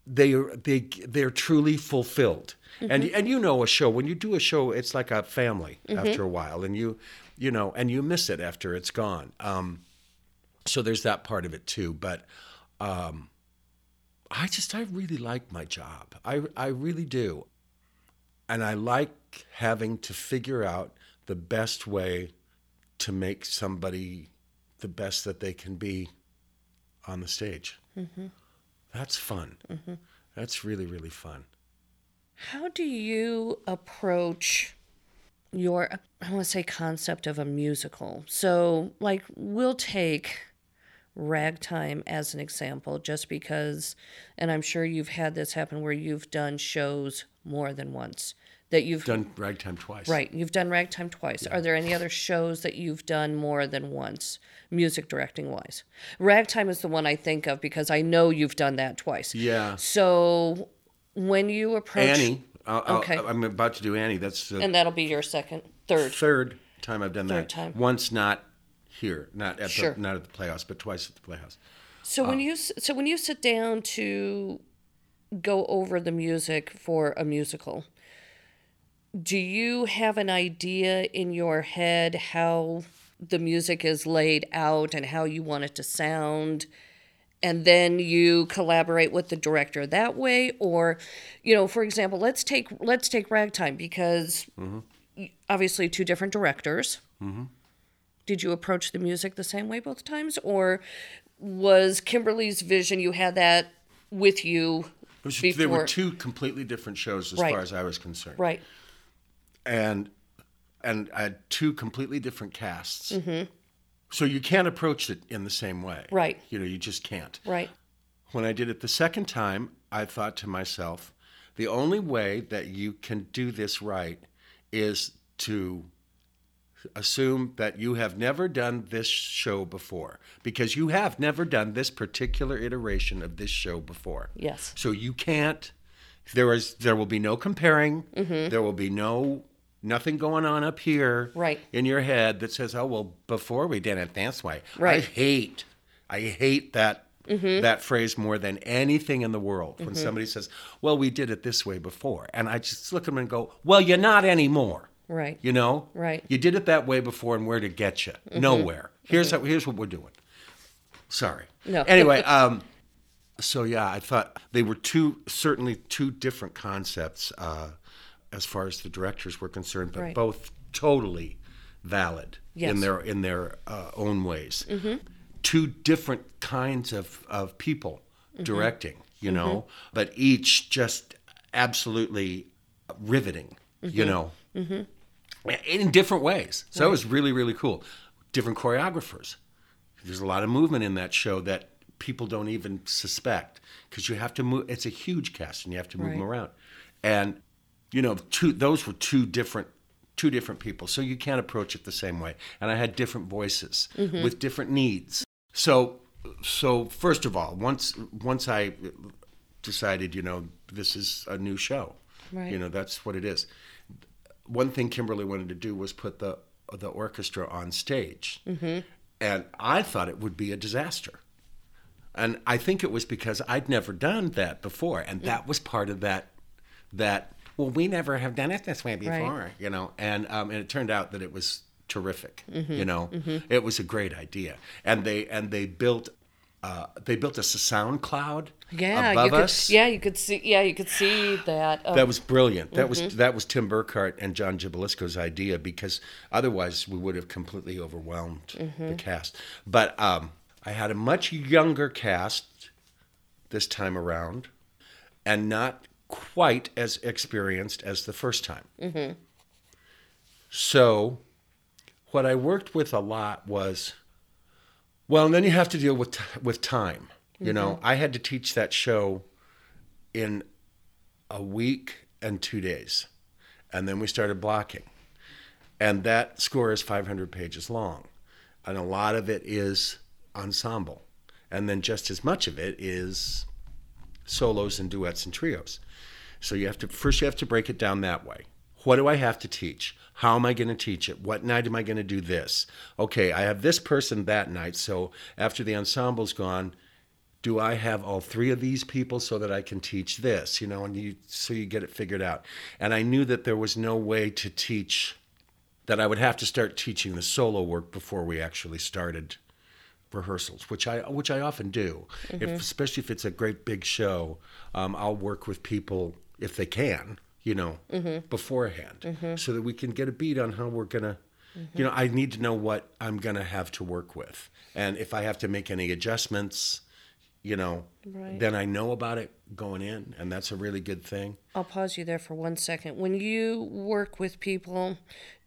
they are they they're truly fulfilled. Mm-hmm. And and you know a show when you do a show it's like a family mm-hmm. after a while and you you know and you miss it after it's gone. Um, so there's that part of it too, but um, I just I really like my job. I I really do. And I like having to figure out the best way to make somebody the best that they can be on the stage. Mm-hmm. That's fun. Mm-hmm. That's really, really fun. How do you approach your, I want to say, concept of a musical? So, like, we'll take ragtime as an example, just because, and I'm sure you've had this happen where you've done shows more than once that you've done ragtime twice. Right, you've done ragtime twice. Yeah. Are there any other shows that you've done more than once, music directing wise? Ragtime is the one I think of because I know you've done that twice. Yeah. So when you approach Annie, I'll, okay, i am about to do Annie. That's and that'll be your second, third, third time I've done third that. Time. Once not here, not at sure. the not at the Playhouse, but twice at the Playhouse. So when uh, you so when you sit down to go over the music for a musical, do you have an idea in your head how the music is laid out and how you want it to sound? And then you collaborate with the director that way, or, you know, for example, let's take let's take Ragtime because mm-hmm. obviously two different directors. Mm-hmm. did you approach the music the same way both times, or was Kimberly's vision you had that with you was- before? There were two completely different shows as Right. far as I was concerned. Right. And and I had two completely different casts. So you can't approach it in the same way. Mm-hmm. Right. You know, you just can't. Right. When I did it the second time, I thought to myself, the only way that you can do this right is to assume that you have never done this show before because you have never done this particular iteration of this show before. Yes. So you can't. There is. There will be no comparing. Mm-hmm. There will be no nothing going on up here. Right. In your head that says, "Oh well, before we did it this way." I Right. Mm-hmm. hate. I hate that. That phrase more than anything in the world. When somebody says, "Well, we did it this way before," and I just look at them and go, "Well, you're not anymore." Right. You know. Right. Mm-hmm. You did it that way before, and where to get you? Nowhere. Here's how, here's what we're doing. Sorry. No. Anyway, um, so yeah, I thought they were two certainly two different concepts uh, as far as the directors were concerned, but Right. both totally valid Yes. in their in their uh, own ways. Mm-hmm. Two different kinds of of people mm-hmm. directing, you mm-hmm. know, but each just absolutely riveting, you know, in different ways. So it was really really cool. Different choreographers there's a lot of movement in that show that people don't even suspect because you have to move it's a huge cast and you have to move them around and you know two those were two different two different people. So you can't approach it the same way. And i had different voices mm-hmm. with different needs. So so first of all once once i decided you know this is a new show Right. you know that's what it is. One thing Kimberly wanted to do was put the the orchestra on stage, mm-hmm. and I thought it would be a disaster. And I think it was because I'd never done that before, and that was part of that. That well, we never have done it this way before, you know. And um, and it turned out that it was terrific. You know, it was a great idea, and they and they built. Uh, they built a sound cloud Yeah. above you could, us. Yeah, you could see. Yeah, you could see that. uh, That was brilliant. That was Mm-hmm. that was Tim Burkhart and John Jabalisco's idea because otherwise we would have completely overwhelmed Mm-hmm. the cast. But um, I had a much younger cast this time around, and not quite as experienced as the first time. Mm-hmm. So, what I worked with a lot was, well, and then you have to deal with with time. You know, I had to teach that show in a week and two days. And then we started blocking. And that score is 500 pages long. And a lot of it is ensemble. And then just as much of it is solos and duets and trios. So you have to first you have to break it down that way. What do I have to teach? How am I going to teach it? What night am I going to do this? Okay, I have this person that night. So after the ensemble's gone, do I have all three of these people so that I can teach this? You know, and you so you get it figured out. And I knew that there was no way to teach that I would have to start teaching the solo work before we actually started rehearsals, which I which I often do. If, especially if it's a great big show, um, I'll work with people if they can, you know, mm-hmm. beforehand, mm-hmm. so that we can get a beat on how we're gonna. You mm-hmm. know, I need to know what I'm gonna have to work with, and if I have to make any adjustments, you know, Right. then I know about it going in, and that's a really good thing. I'll pause you there for one second. When you work with people,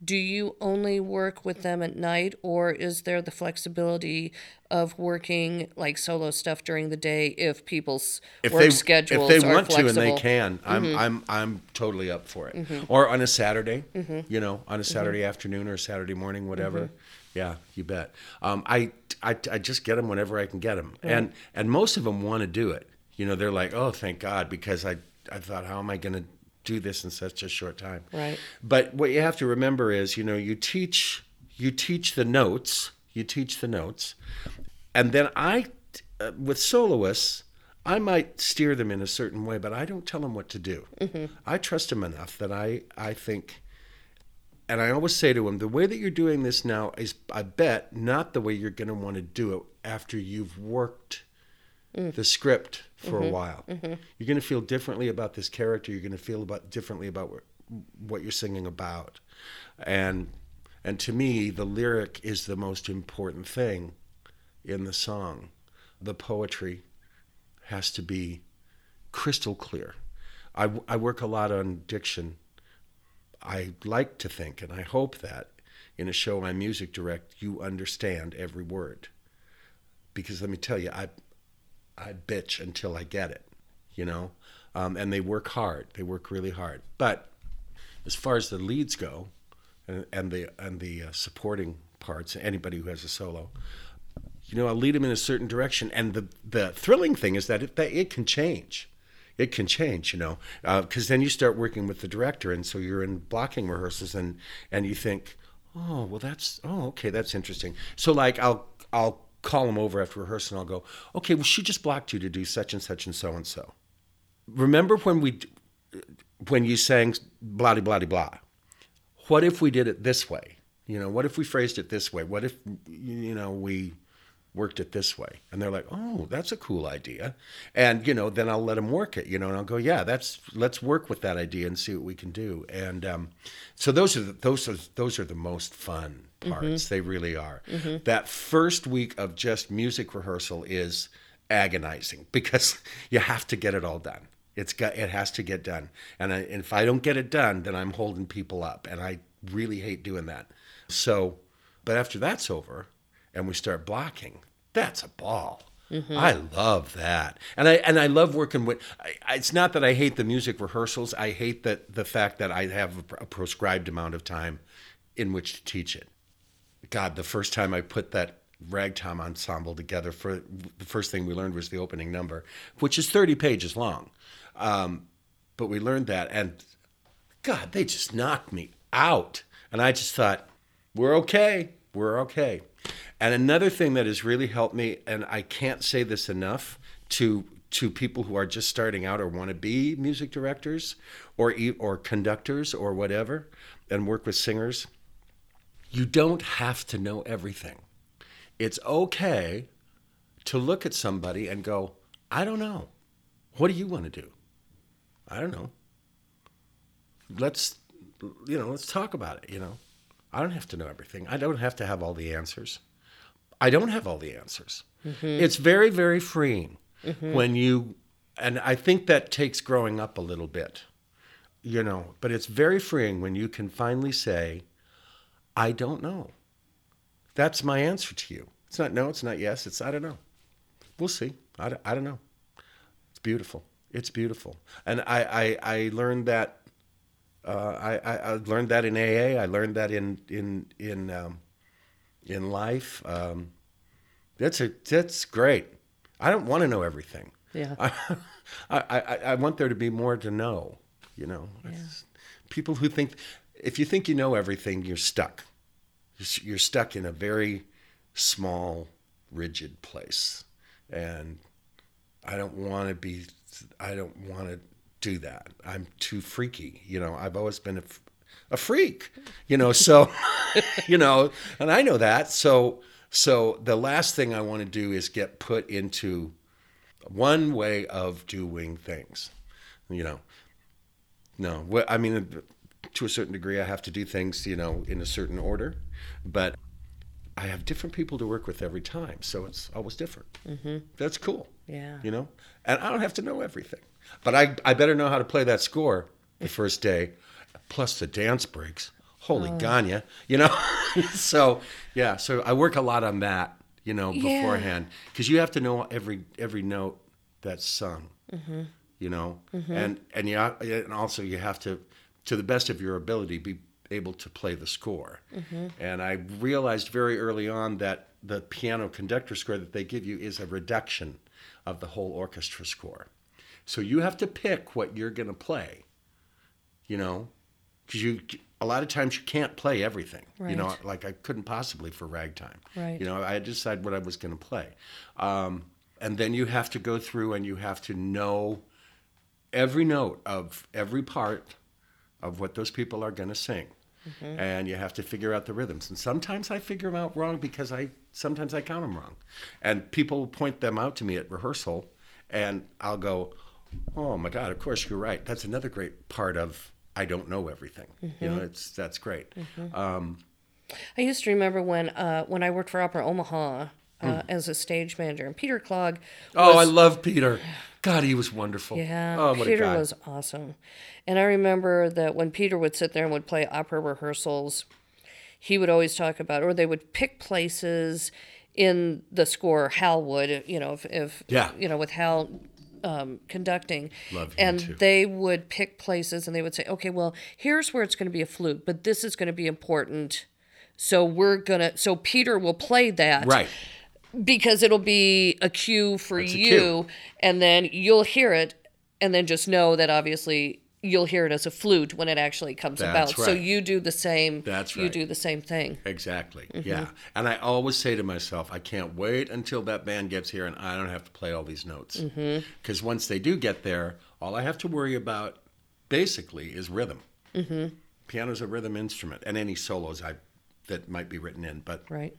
do you only work with them at night, or is there the flexibility of working like solo stuff during the day if people's if work they schedules if they want flexible? to and they can i'm mm-hmm. i'm i'm totally up for it mm-hmm. or on a saturday mm-hmm. you know on a saturday afternoon or a saturday morning whatever yeah you bet. Um, I, I i just get them whenever i can get them and and most of them want to do it. You know they're like oh thank god because i i thought how am i going to do this in such a short time? Right. but what you have to remember is you know you teach you teach the notes you teach the notes and then I, uh, with soloists, I might steer them in a certain way, but I don't tell them what to do. I trust them enough that I, I think, and I always say to them, the way that you're doing this now is, I bet, not the way you're going to want to do it after you've worked mm. the script for a mm-hmm. while. Mm-hmm. You're going to feel differently about this character. You're going to feel about differently about what, what you're singing about, and And to me, the lyric is the most important thing in the song. The poetry has to be crystal clear. I, I work a lot on diction. I like to think, and I hope that in a show I music direct, you understand every word. Because let me tell you, I, I bitch until I get it, you know? Um, and they work hard. They work really hard. But as far as the leads go, and, and the and the uh, supporting parts, anybody who has a solo, you know, I'll lead them in a certain direction. And the the thrilling thing is that it, that it can change. It can change, you know, because uh, then you start working with the director, and so you're in blocking rehearsals, and and you think, oh, well, that's oh, okay, that's interesting. So like, I'll I'll call them over after rehearsal, and I'll go, okay, well, she just blocked you to do such and such and so and so. Remember when we when you sang blah blah blah? What if we did it this way? You know, what if we phrased it this way? What if you know we worked it this way. And they're like oh that's a cool idea. And you know then i'll let them work it you know and i'll go yeah that's let's work with that idea and see what we can do. And um, so those are the, those are those are the most fun parts. Mm-hmm. they really are. Mm-hmm. that first week of just music rehearsal is agonizing because you have to get it all done. It's got it has to get done. And, I, and if i don't get it done then i'm holding people up. And i really hate doing that. So but after that's over and we start blocking that's a ball. Mm-hmm. I love that, and I and I love working with. I, it's not that I hate the music rehearsals. I hate that the fact that I have a, a prescribed amount of time in which to teach it. God, the first time I put that ragtime ensemble together, for the first thing we learned was the opening number, which is thirty pages long. Um, but we learned that, and God, they just knocked me out, and I just thought, we're okay, we're okay. And another thing that has really helped me, and I can't say this enough to to people who are just starting out or want to be music directors or or conductors or whatever, and work with singers, you don't have to know everything. It's okay to look at somebody and go, I don't know. What do you want to do? I don't know. Let's you know, let's talk about it, you know. I don't have to know everything. I don't have to have all the answers. I don't have all the answers. Mm-hmm. It's very, very freeing mm-hmm. when you, and I think that takes growing up a little bit, you know, but it's very freeing when you can finally say, I don't know. That's my answer to you. It's not no, it's not yes, it's I don't know. We'll see. I, I don't know. It's beautiful. It's beautiful. And I, I, I learned that. Uh, I, I, I learned that in AA. I learned that in in in um, in life. Um, that's a that's great. I don't want to know everything. Yeah. I, I, I, want there to be more to know. You know, yeah. people who think if you think you know everything, you're stuck. You're stuck in a very small, rigid place, and I don't want to be. I don't want to do that. I'm too freaky. You know, I've always been a, a freak, you know, so, you know, and I know that. So, so the last thing I want to do is get put into one way of doing things, you know. No, I mean, to a certain degree, I have to do things, you know, in a certain order, but I have different people to work with every time, so it's always different. Mm-hmm. That's cool. Yeah. You know, and I don't have to know everything, but I I better know how to play that score the first day, plus the dance breaks. Holy oh. Ganya, you know. so yeah, so I work a lot on that, you know, beforehand because yeah. you have to know every every note that's sung, mm-hmm. you know, mm-hmm. and and yeah, and also you have to, to the best of your ability, be able to play the score. Mm-hmm. And I realized very early on that the piano conductor score that they give you is a reduction of the whole orchestra score. So you have to pick what you're going to play you know, because you a lot of times you can't play everything. Right. You know, like I couldn't possibly for ragtime. Right. You know, I had to decide what I was going to play, um, and then you have to go through and you have to know every note of every part of what those people are going to sing. Mm-hmm. And you have to figure out the rhythms. And sometimes I figure them out wrong because I sometimes I count them wrong. And people point them out to me at rehearsal, and I'll go, "Oh my God! Of course you're right. That's another great part of I don't know everything. Mm-hmm. You know, mm-hmm. it's that's great. Mm-hmm. Um, I used to remember when uh, when I worked for Opera Omaha uh, as a stage manager, and Peter Clog. Oh, I love Peter. God, he was wonderful. Yeah, Oh, Peter was awesome. And I remember that when Peter would sit there and would play opera rehearsals, he would always talk about, or they would pick places in the score. Hal would, you know, if, if Yeah. you know, with Hal um, conducting, Love and too. they would pick places, and they would say, okay, well, here's where it's going to be a flute, but this is going to be important. So we're gonna. So Peter will play that, Right. because it'll be a cue for a you cue. and then you'll hear it and then just know that obviously you'll hear it as a flute when it actually comes That's about so you do the same That's right. you do the same thing Exactly. Mm-hmm. Yeah. And I always say to myself, I can't wait until that band gets here and I don't have to play all these notes. Mm-hmm. Because once they do get there, all I have to worry about basically is rhythm. Mm-hmm. Piano's a rhythm instrument, and any solos I that might be written in. But right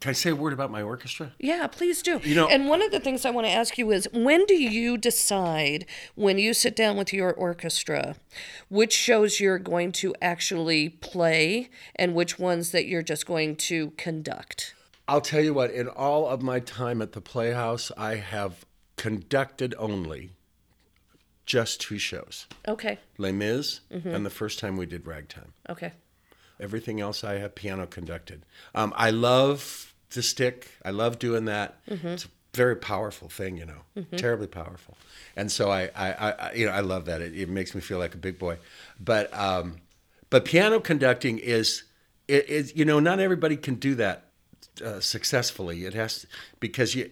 can I say a word about my orchestra? yeah please do You know- and one of the things i want to ask you is when do you decide when you sit down with your orchestra which shows you're going to actually play and which ones that you're just going to conduct I'll tell you what, in all of my time at the Playhouse, I have conducted only just two shows okay Les Mis and the first time we did Ragtime. okay Everything else I have piano conducted. Um, I love the stick. I love doing that. It's a very powerful thing, you know, terribly powerful. And so I, I, I, you know, I love that. It, it makes me feel like a big boy. But, um, but piano conducting is, it is, you know, not everybody can do that uh, successfully. It has because you,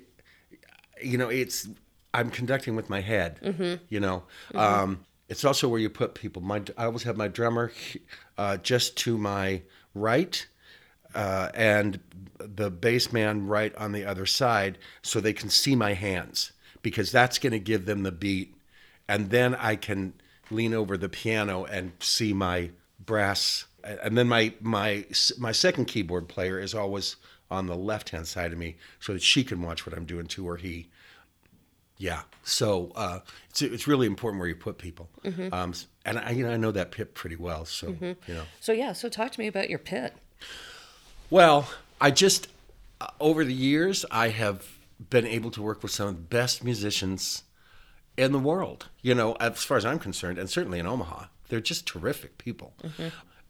you know, it's I'm conducting with my head. You know, um, it's also where you put people. My I always have my drummer uh, just to my right, uh, and the bass man right on the other side, so they can see my hands because that's going to give them the beat, and then I can lean over the piano and see my brass. And then my my my second keyboard player is always on the left hand side of me, so that she can watch what I'm doing too, or he. Yeah, so uh, it's it's really important where you put people, um, and I you know I know that pit pretty well, so you know. so yeah so talk to me about your pit Well, I just uh, over the years I have been able to work with some of the best musicians in the world. You know, as far as I'm concerned, and certainly in Omaha, they're just terrific people,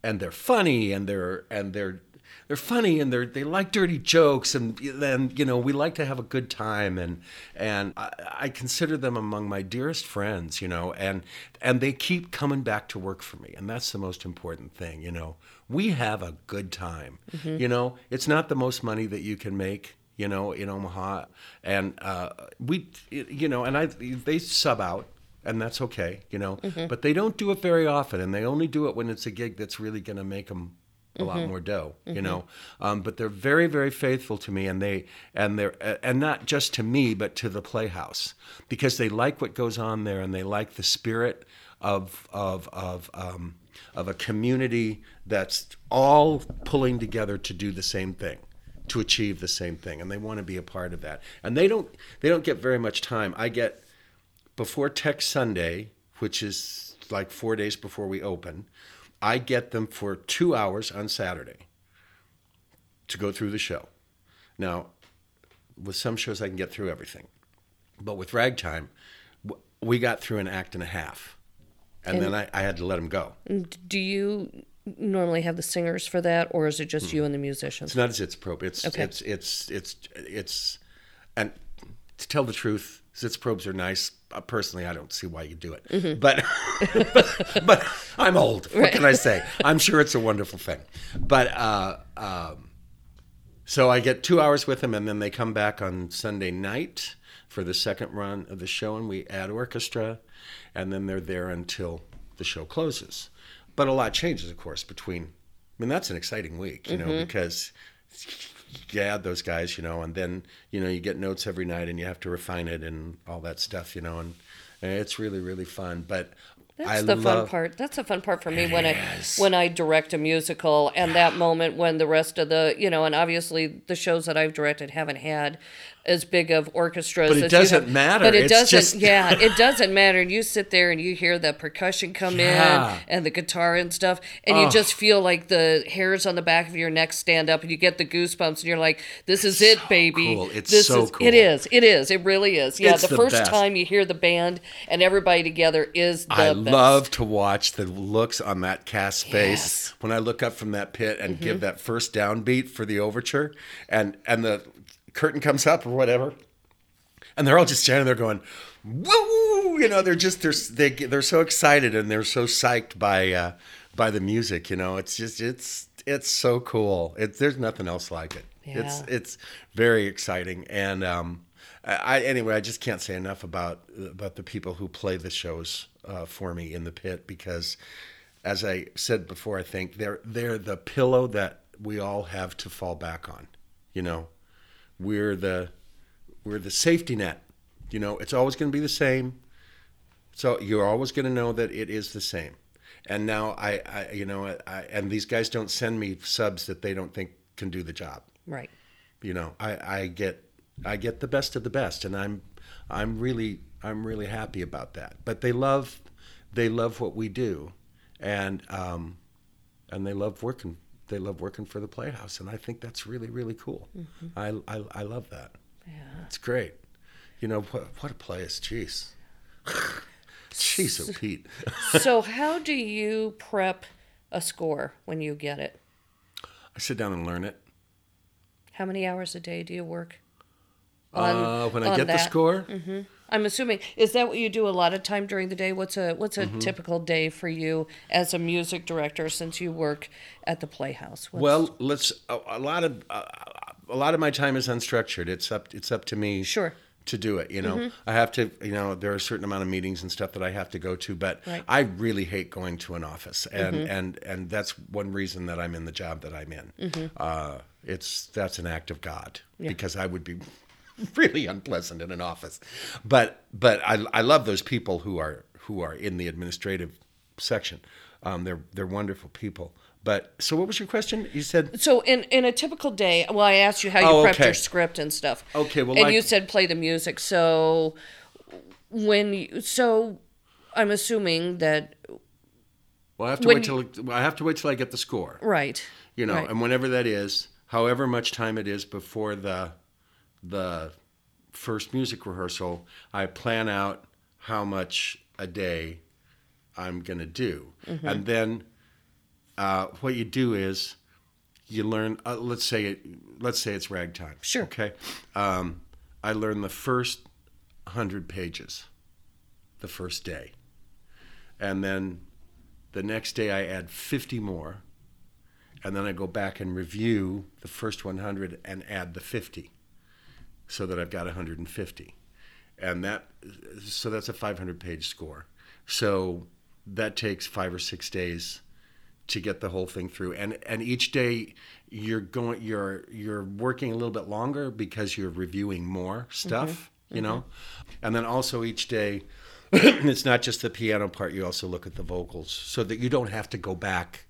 and they're funny, and they're and they're they're funny, and they're they like dirty jokes, and then you know we like to have a good time, and and I, I consider them among my dearest friends. You know, and and they keep coming back to work for me, and that's the most important thing. You know, we have a good time. You know, it's not the most money that you can make you know, in Omaha, and uh, we, you know, and I they sub out, and that's okay, you know, but they don't do it very often, and they only do it when it's a gig that's really going to make them a lot more dough, you know. Um, but they're very, very faithful to me, and they and they're and not just to me, but to the Playhouse because they like what goes on there, and they like the spirit of of of um, of a community that's all pulling together to do the same thing to achieve the same thing and they want to be a part of that. And they don't they don't get very much time. I get before tech sunday which is like four days before we open i get them for two hours on saturday to go through the show. Now with some shows i can get through everything but with ragtime we got through an act and a half and, then I, I had to let them go do you normally have the singers for that, or is it just you and the musicians? It's not as sitz probe. It's Okay. it's it's it's it's and to tell the truth, sitz probes are nice. Uh, personally, I don't see why you do it, but, but but I'm old. What can I say? I'm sure it's a wonderful thing, but uh, um, so I get two hours with them, and then they come back on Sunday night for the second run of the show, and we add orchestra, and then they're there until the show closes. But a lot changes, of course, between. I mean, that's an exciting week, you know, mm-hmm. because you add those guys, you know, and then you know you get notes every night, and you have to refine it and all that stuff, you know, and, and it's really really fun. But That's I the fun part. That's the fun part for me when Yes. I when I direct a musical and that moment when the rest of the you know and obviously the shows that I've directed haven't had as big of orchestras. But it doesn't have. matter. But it It's doesn't. just- yeah, it doesn't matter. And you sit there and you hear the percussion come Yeah. in and the guitar and stuff, and you Oh. just feel like the hairs on the back of your neck stand up, and you get the goosebumps, and you're like, "This is it, baby." cool. It's this so is, cool. It is. It is. It really is. Yeah, the, the first best. time you hear the band and everybody together is the I best. love to watch the looks on that cast face Yes. Mm-hmm. when I look up from that pit and give that first downbeat for the overture, and and the curtain comes up or whatever, and they're all just standing there going, "Woo!" You know, they're just they're they they're so excited and they're so psyched by uh, by the music. You know, it's just it's it's so cool. It, there's nothing else like it. It's Yeah. it's very exciting and. um I anyway, I just can't say enough about about the people who play the shows uh, for me in the pit because, as I said before, I think they're they're the pillow that we all have to fall back on. You know, we're the we're the safety net. You know, it's always going to be the same. So you're always going to know that it is the same. And now I, I you know, I, and these guys don't send me subs that they don't think can do the job Right. you know i i get i get the best of the best and i'm i'm really i'm really happy about that but they love they love what we do and um and they love working they love working for the playhouse and i think that's really really cool. I, I i love that. Yeah. it's great. You know what what a place jeez. Jeez oh pete. So how do you prep a score when you get it? i sit down and learn it. How many hours a day do you work? uh, when i on get the that? score I'm assuming is that what you do a lot of time during the day? What's a what's a Mm-hmm. typical day for you as a music director since you work at the Playhouse? What's- Well, let's. A, a lot of uh, a lot of my time is unstructured. It's up. It's up to me. Sure. Mm-hmm. To do it, you know, I have to. You know, there are a certain amount of meetings and stuff that I have to go to, but Right. I really hate going to an office, and Mm-hmm. and and that's one reason that I'm in the job that I'm in. Mm-hmm. Uh, it's that's an act of God because I would be really unpleasant in an office, but but I I love those people who are who are in the administrative section. Um, they're they're wonderful people. But so, what was your question? You said So in in a typical day, well, I asked you how you Oh, prepped okay. your script and stuff. Okay, well, and like- you said play the music. So when you, so I'm assuming that Well, I have to wait till I have to wait till I get the score. right. You know, right. and whenever that is, however much time it is before the the first music rehearsal, I plan out how much a day I'm going to do, Mm-hmm. and then uh, what you do is you learn. Uh, let's say it. Let's say it's ragtime. Sure. Okay. Um, I learn the first hundred pages, the first day, and then the next day I add fifty more, and then I go back and review the first one hundred and add the fifty, so that I've got hundred and fifty, and that so that's a five hundred page score. So that takes five or six days to get the whole thing through. And and each day you're going you're you're working a little bit longer because you're reviewing more stuff you know? And then also each day it's not just the piano part you also look at the vocals so that you don't have to go back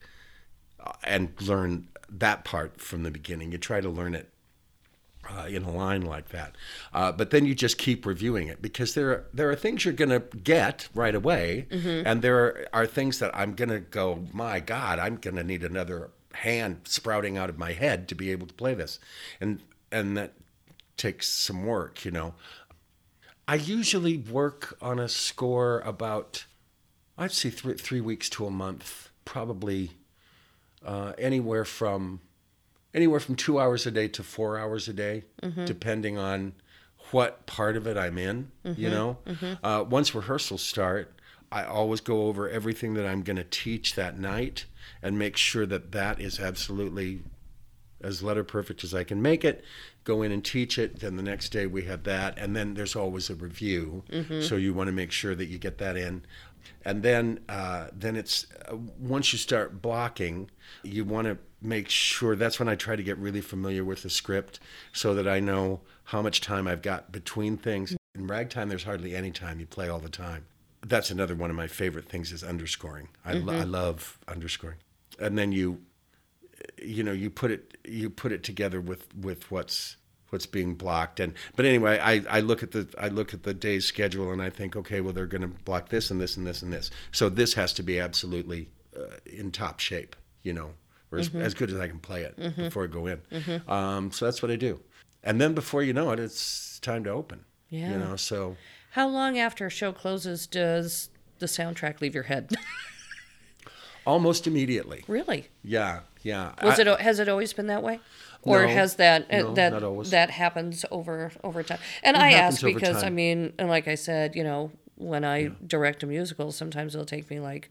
uh, and learn that part from the beginning. You try to learn it uh, in a line like that. Uh, but then you just keep reviewing it because there are, there are things you're going to get right away, and there are, are things that I'm going to go, my God, I'm going to need another hand sprouting out of my head to be able to play this, and and that takes some work, you know. I usually work on a score about, I'd say three three weeks to a month, probably uh, anywhere from anywhere from two hours a day to four hours a day, depending on what part of it I'm in. You know, uh, once rehearsals start, I always go over everything that I'm going to teach that night and make sure that that is absolutely as letter perfect as I can make it. Go in and teach it. Then the next day we have that, and then there's always a review. So you want to make sure that you get that in, and then uh, then it's uh, once you start blocking, you want to make sure. That's when I try to get really familiar with the script, so that I know how much time I've got between things. In ragtime, there's hardly any time. You play all the time. that's another one of my favorite things is underscoring. I, lo- I love underscoring, and then you, you know, you put it you put it together with with what's what's being blocked and but anyway I, I look at the i look at the day's schedule and i think okay well they're going to block this and this and this and this so this has to be absolutely uh, in top shape you know or as, as good as i can play it before i go in. Um, so that's what i do. And then before you know it it's time to open Yeah. you know so. How long after a show closes does the soundtrack leave your head? almost immediately. Really? yeah yeah. Was I- it has it always been that way? Or No, has that uh, no, that that happens over over time? And It I ask because I mean, and like I said, you know, when I direct a musical, sometimes it'll take me like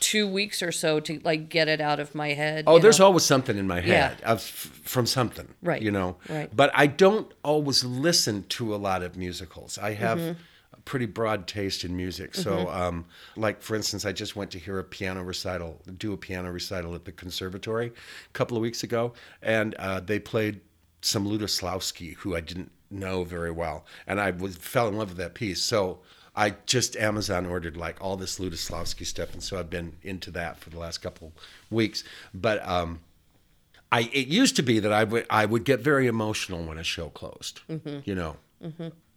two weeks or so to like get it out of my head. Oh, there's know? always something in my head Yeah. of, from something, Right, You know, right. But I don't always listen to a lot of musicals. I have Mm-hmm. a pretty broad taste in music. So, um, like for instance, I just went to hear a piano recital, do a piano recital at the conservatory a couple of weeks ago, and uh, they played some Lutoslawski, who I didn't know very well, and I was fell in love with that piece. So. I just Amazon ordered like all this Lutoslawski stuff, and so I've been into that for the last couple weeks. But um, I it used to be that I would I would get very emotional when a show closed. You know.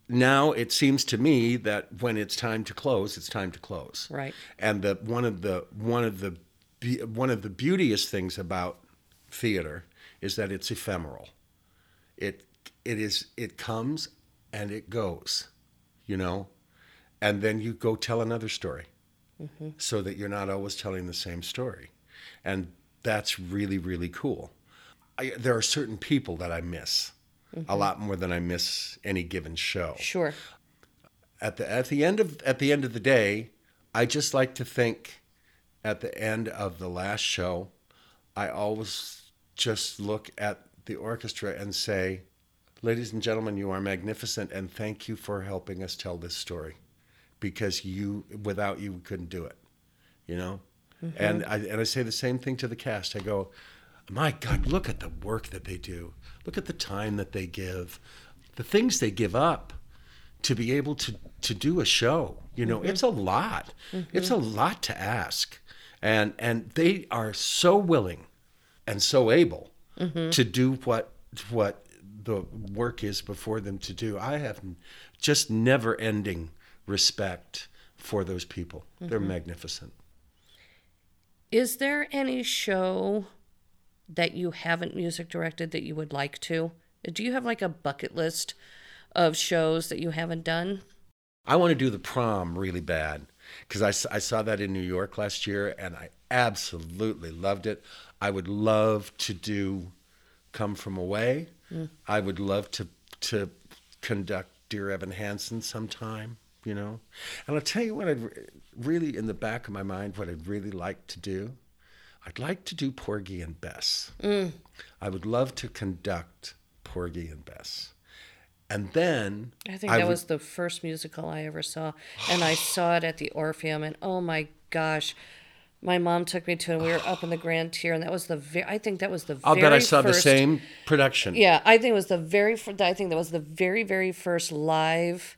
Now it seems to me that when it's time to close, it's time to close. Right. And the one of the one of the one of the beauteous things about theater is that it's ephemeral. It it is it comes and it goes, you know, and then you go tell another story, mm-hmm. so that you're not always telling the same story, and that's really really cool. I, there are certain people that I miss a mm-hmm. lot more than I miss any given show. Sure. at the at the end of at the end of the day, I just like to think at the end of the last show, I always just look at the orchestra and say, "Ladies and gentlemen, you are magnificent and thank you for helping us tell this story because you without you we couldn't do it." You know? Mm-hmm. And I and I say the same thing to the cast. I go, "My god, look at the work that they do. Look at the time that they give. The things they give up." to be able to to do a show you know it's a mm-hmm. lot it's a mm-hmm. lot to ask and and they are so willing and so able to do what what the work is before them to do i have just never ending respect for those people they're mm-hmm. magnificent Is there any show that you haven't music directed that you would like to? Do you have like a bucket list of shows that you haven't done? I want to do the prom really bad because I, I saw that in New York last year and I absolutely loved it. I would love to do Come From Away. Mm. I would love to to conduct Dear Evan Hansen sometime, you know. And I'll tell you what I'd really in the back of my mind what I'd really like to do. I'd like to do Porgy and Bess. Mm. I would love to conduct Porgy and Bess. And then I think that would- was the first musical I ever saw, and I saw it at the Orpheum, and oh my gosh, my mom took me to, it, and we were up in the Grand Tier, and that was the very. I think that was the. I'll very bet I saw the same production. Yeah, I think it was the very. fir- I think that was the very, very first live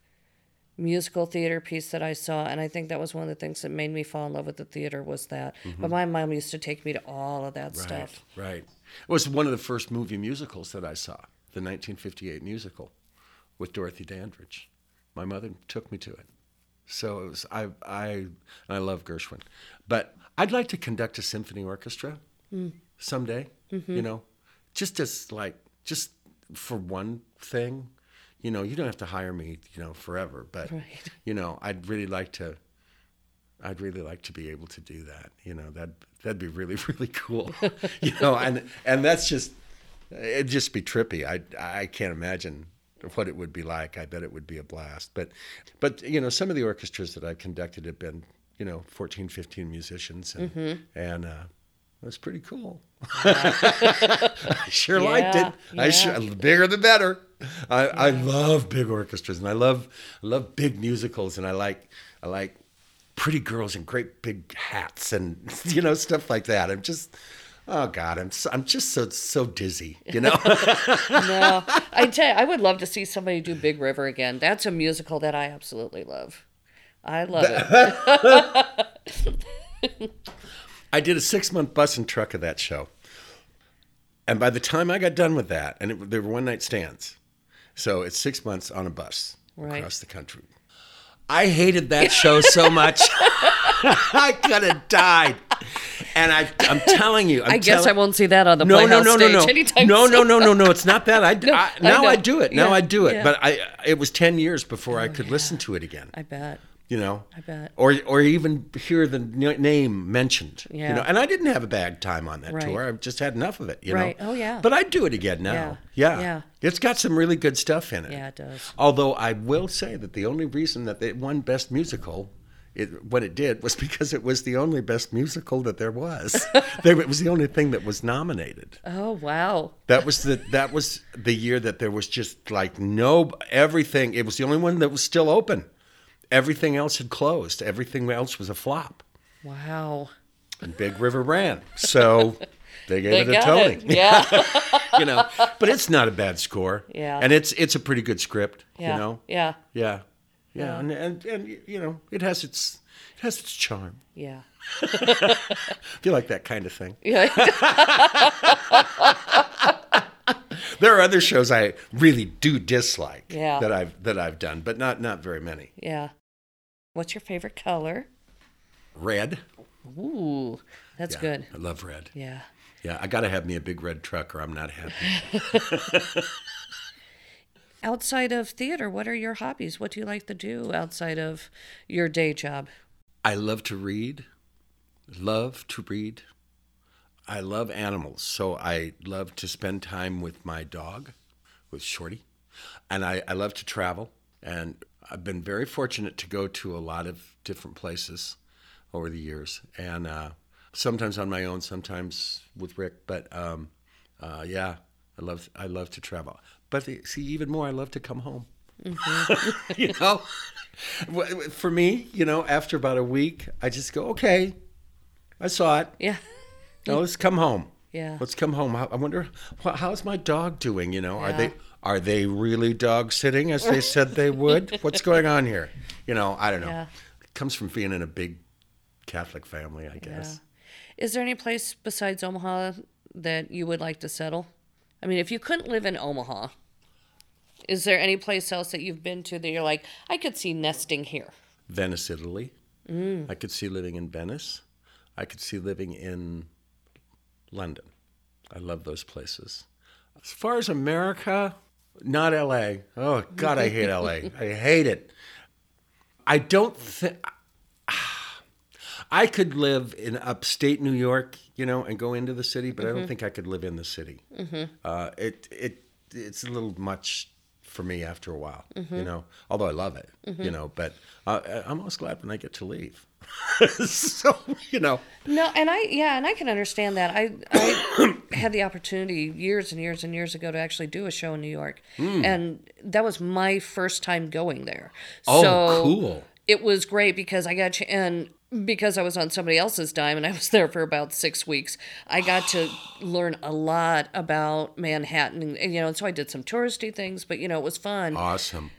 musical theater piece that I saw, and I think that was one of the things that made me fall in love with the theater was that. But my mom used to take me to all of that Mm-hmm. Right, stuff. right. It was one of the first movie musicals that I saw, the 1958 musical with Dorothy Dandridge. My mother took me to it. So it was I I I love Gershwin. But I'd like to conduct a symphony orchestra someday, you know. Just as like just for one thing. You know, you don't have to hire me, you know, forever, but Right. you know, I'd really like to I'd really like to be able to do that. You know, that that'd be really really cool. you know, and and that's just it'd just be trippy. I I can't imagine what it would be like. I bet it would be a blast. But but you know, some of the orchestras that I've conducted have been, you know, 14, 15 musicians and and uh it was pretty cool. I sure liked it. Yeah, I sure the bigger the better. I, I love big orchestras and I love I love big musicals and I like I like pretty girls in great big hats and you know stuff like that. I'm just oh god, I'm so, I'm just so so dizzy, you know. no, I tell you, I would love to see somebody do Big River again. That's a musical that I absolutely love. I love it. I did a six month bus and truck of that show. And by the time I got done with that, and it, they were one night stands, so it's six months on a bus Right. across the country. I hated that show so much. I could have died. And I, I'm telling you, I'm I guess telling- I won't see that on the no, no, Playhouse no, no, stage no, anytime no, no, soon. no, no, no. It's not that. I, I I now know. I do it. Now Yeah, I do it. yeah. But I, it was ten years before I oh, could listen to it again. I bet. You know, I bet. or or even hear the name mentioned. Yeah. You know, and I didn't have a bad time on that Right. tour. I've just had enough of it. You Right. know. Oh, yeah. But I'd do it again now. Yeah. Yeah. Yeah. It's got some really good stuff in it. Yeah, it does. Although I will say that the only reason that it won Best Musical, it, what it did was because it was the only Best Musical that there was. there, it was the only thing that was nominated. Oh wow. That was the that was the year that there was just like no everything. It was the only one that was still open. Everything else had closed. Everything else was a flop. Wow. And Big River ran. So they gave They it a Tony. it. Yeah. you know, but it's not a bad score. Yeah. And it's it's a pretty good script. yeah. You know. Yeah. Yeah. Yeah. Yeah. And, and and you know, it has its it has its charm. Yeah. I feel like that kind of thing. Yeah. There are other shows I really do dislike Yeah. that I've that I've done, but not not very many. yeah. What's your favorite color? Red. Ooh, that's Yeah, good. I love red. Yeah. Yeah, I got to have me a big red truck or I'm not happy. Outside of theater, what are your hobbies? What do you like to do outside of your day job? I love to read. Love to read. I love animals, so I love to spend time with my dog, with Shorty. And I, I love to travel. And I've been very fortunate to go to a lot of different places over the years. And uh, sometimes on my own, sometimes with Rick. But um, uh, yeah, I love I love to travel. But the, see, even more, I love to come home. you know, for me, you know, after about a week, I just go, okay, I saw it. Yeah. Now let's come home. Yeah. Let's come home. I wonder how's my dog doing. You know, are they are they really dog sitting as they said they would? What's going on here? You know, I don't know. Yeah. It comes from being in a big Catholic family, I guess. Is there any place besides Omaha that you would like to settle? I mean, if you couldn't live in Omaha, is there any place else that you've been to that you're like, I could see nesting here? Venice, Italy. Mm. I could see living in Venice. I could see living in London. I love those places. As far as America, not LA. Oh, God, I hate LA. I hate it. I don't think. I could live in upstate New York, you know, and go into the city, but I don't think I could live in the city. Uh, it it it's a little much for me after a while, you mm-hmm. know. Although I love it, you mm-hmm. know, but uh, I'm always glad when I get to leave. so you know, No, and I yeah, and I can understand that. I I had the opportunity years and years and years ago to actually do a show in New York, hmm. and that was my first time going there. Oh, so cool. It was great because I got ch- and because I was on somebody else's dime and I was there for about six weeks. I got to learn a lot about Manhattan, and you know, and so I did some touristy things, but you know, it was fun. awesome.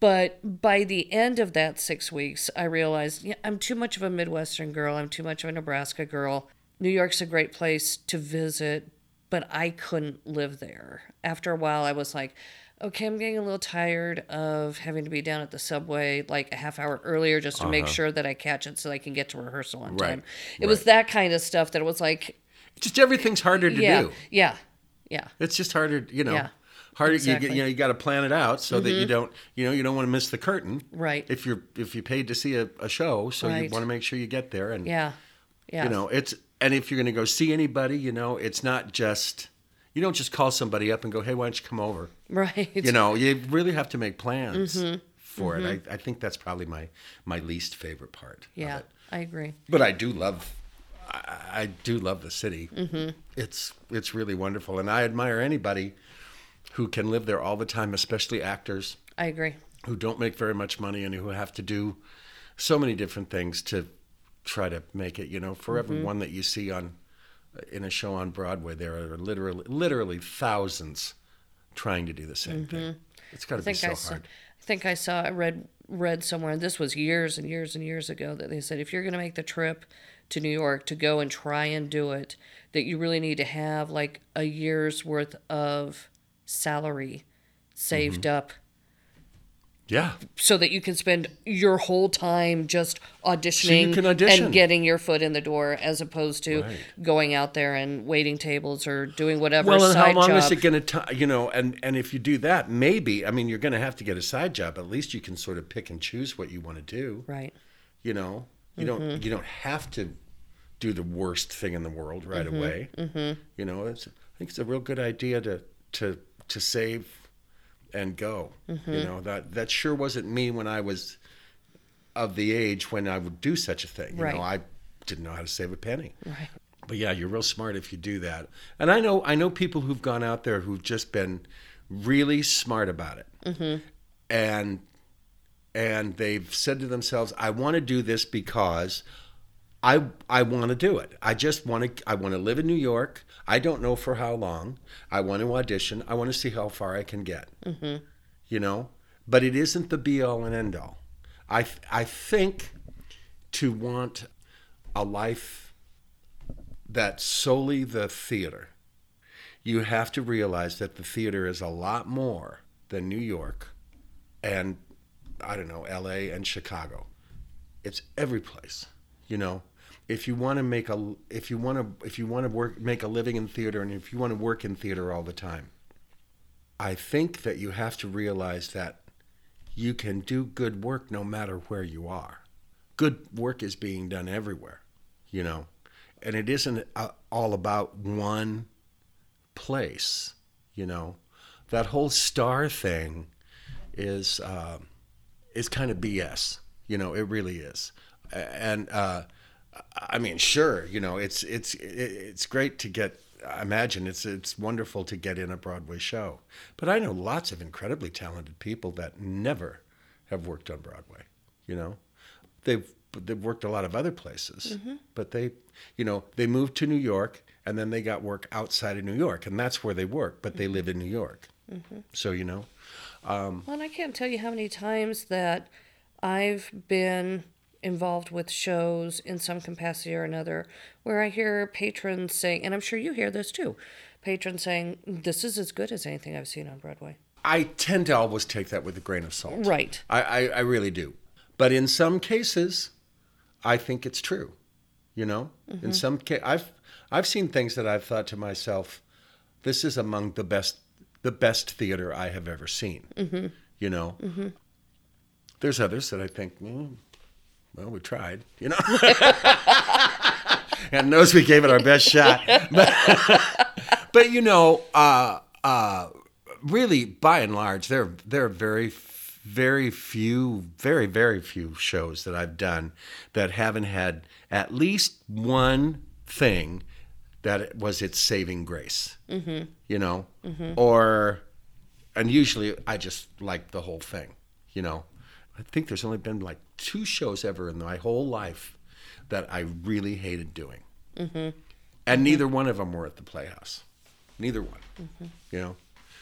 But by the end of that six weeks, I realized yeah, I'm too much of a Midwestern girl. I'm too much of a Nebraska girl. New York's a great place to visit, but I couldn't live there. After a while, I was like, okay, I'm getting a little tired of having to be down at the subway like a half hour earlier just to make uh-huh. sure that I catch it so I can get to rehearsal on Right, time. It was that kind of stuff that it was like, Just everything's harder to yeah, do. yeah, yeah. It's just harder, you know. Yeah, Harder, you, exactly. get, you know, you got to plan it out so that you mm-hmm. don't, you know, you don't want to miss the curtain. Right. If you're if you paid to see a, a show, so you want to make sure you get there and Yeah. Yeah. you know it's and if you're going to go see anybody you know it's not just you don't just call somebody up and go hey why don't you come over right. you know you really have to make plans Mm-hmm. for it I, I think that's probably my my least favorite part yeah, of it. I agree. but i do love I, I do love the city mm-hmm. it's it's really wonderful and i admire anybody who can live there all the time especially actors I agree. who don't make very much money and who have to do so many different things to try to make it. You know, for Mm-hmm. every one that you see on in a show on Broadway, there are literally literally thousands trying to do the same thing. It's got to Mm-hmm. Be so I saw, hard. I think I saw I read read somewhere, and this was years and years and years ago, that they said if you're going to make the trip to New York to go and try and do it, that you really need to have like a year's worth of salary saved Mm-hmm. up Yeah. so that you can spend your whole time just auditioning can audition. and getting your foot in the door as opposed to Right. going out there and waiting tables or doing whatever Well, and how long job. is it going to, you know, and, and if you do that, maybe, I mean, you're going to have to get a side job. At least you can sort of pick and choose what you want to do. right. You know, you Mm-hmm. don't, you don't have to do the worst thing in the world right Mm-hmm. away. You know, it's, I think it's a real good idea to, to, to save and go. Mm-hmm. You know, that, that sure wasn't me when I was of the age when I would do such a thing. You Right. know, I didn't know how to save a penny. Right. But yeah, you're real smart if you do that. And I know I know people who've gone out there who've just been really smart about it, Mm-hmm. and and they've said to themselves, "I want to do this because." I, I want to do it. I just want to. I want to live in New York. I don't know for how long. I want to audition. I want to see how far I can get. Mm-hmm. You know, but it isn't the be all and end all. I I think to want a life that's solely the theater, you have to realize that the theater is a lot more than New York and I don't know, LA and Chicago. It's every place, you know. If you want to make a if you want to if you want to work make a living in theater and if you want to work in theater all the time, I think that you have to realize that you can do good work no matter where you are. Good work is being done everywhere, you know. And it isn't uh, all about one place, you know. That whole star thing is uh, is kind of BS. You know, it really is. And uh, I mean, sure, you know, it's it's it's great to get. I imagine it's it's wonderful to get in a Broadway show, but I know lots of incredibly talented people that never have worked on Broadway. You know, they've they've worked a lot of other places, mm-hmm. but they, you know, they moved to New York and then they got work outside of New York, and that's where they work. But they mm-hmm. live in New York, mm-hmm. so you know. Um, well, and I can't tell you how many times that I've been involved with shows in some capacity or another where I hear patrons saying, and I'm sure you hear this too, patrons saying, this is as good as anything I've seen on Broadway. I tend to always take that with a grain of salt. Right. I, I, I really do. But in some cases, I think it's true. You know, mm-hmm. in some case, I've I've seen things that I've thought to myself, this is among the best the best theater I have ever seen. Mm-hmm. You know, mm-hmm. there's others that I think, mm, well, we tried. You know, and knows we gave it our best shot. But, but you know, uh, uh, really, by and large, there there are very very few, very very few shows that I've done that haven't had at least one thing that it was its saving grace. Mm-hmm. You know, or and usually I just like the whole thing. You know, I think there's only been like two shows ever in my whole life that I really hated doing, mm-hmm. and mm-hmm. neither one of them were at the Playhouse. Neither one. Mm-hmm. You know,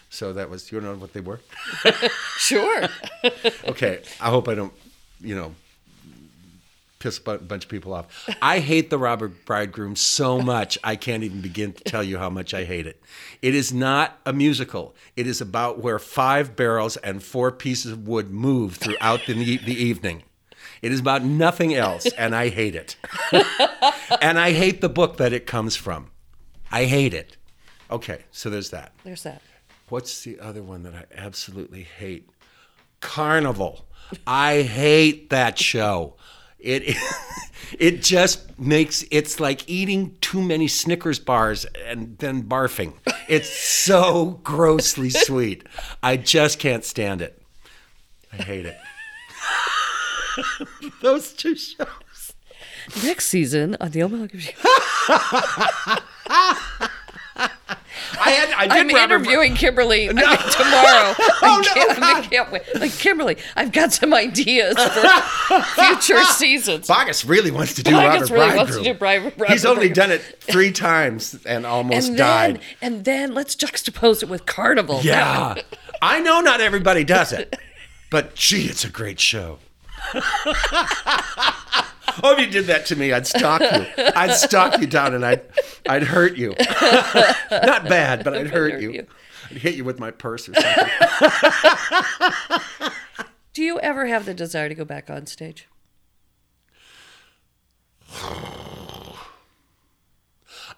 so that was you know what they were. Sure. Okay, I hope I don't, you know, piss a bunch of people off. I hate the Robber Bridegroom so much, I can't even begin to tell you how much I hate it. It is not a musical. It is about where five barrels and four pieces of wood move throughout the, the evening. It is about nothing else, and I hate it. and I hate the book that it comes from. I hate it. Okay, so there's that. There's that. What's the other one that I absolutely hate? Carnival. I hate that show. It it just makes it's like eating too many Snickers bars and then barfing. It's so grossly sweet. I just can't stand it. I hate it. Those two shows. Next season on the Omaha Community. I had I Robert- interviewing Kimberly I mean, tomorrow. Oh, I, Oh, can't, no, I can't wait. Like Kimberly, I've got some ideas for future seasons. Boggess really wants to do Boggess Robert really wants to do Bri- Robert He's only Bridegroom. done it three times and almost and died. then, and then let's juxtapose it with Carnival. Yeah. I know not everybody does it, But gee, it's a great show. oh, if you did that to me, I'd stalk you. I'd stalk you down and I'd, I'd hurt you. Not bad, but I'd hurt, hurt you. you. I'd hit you with my purse or something. Do you ever have the desire to go back on stage?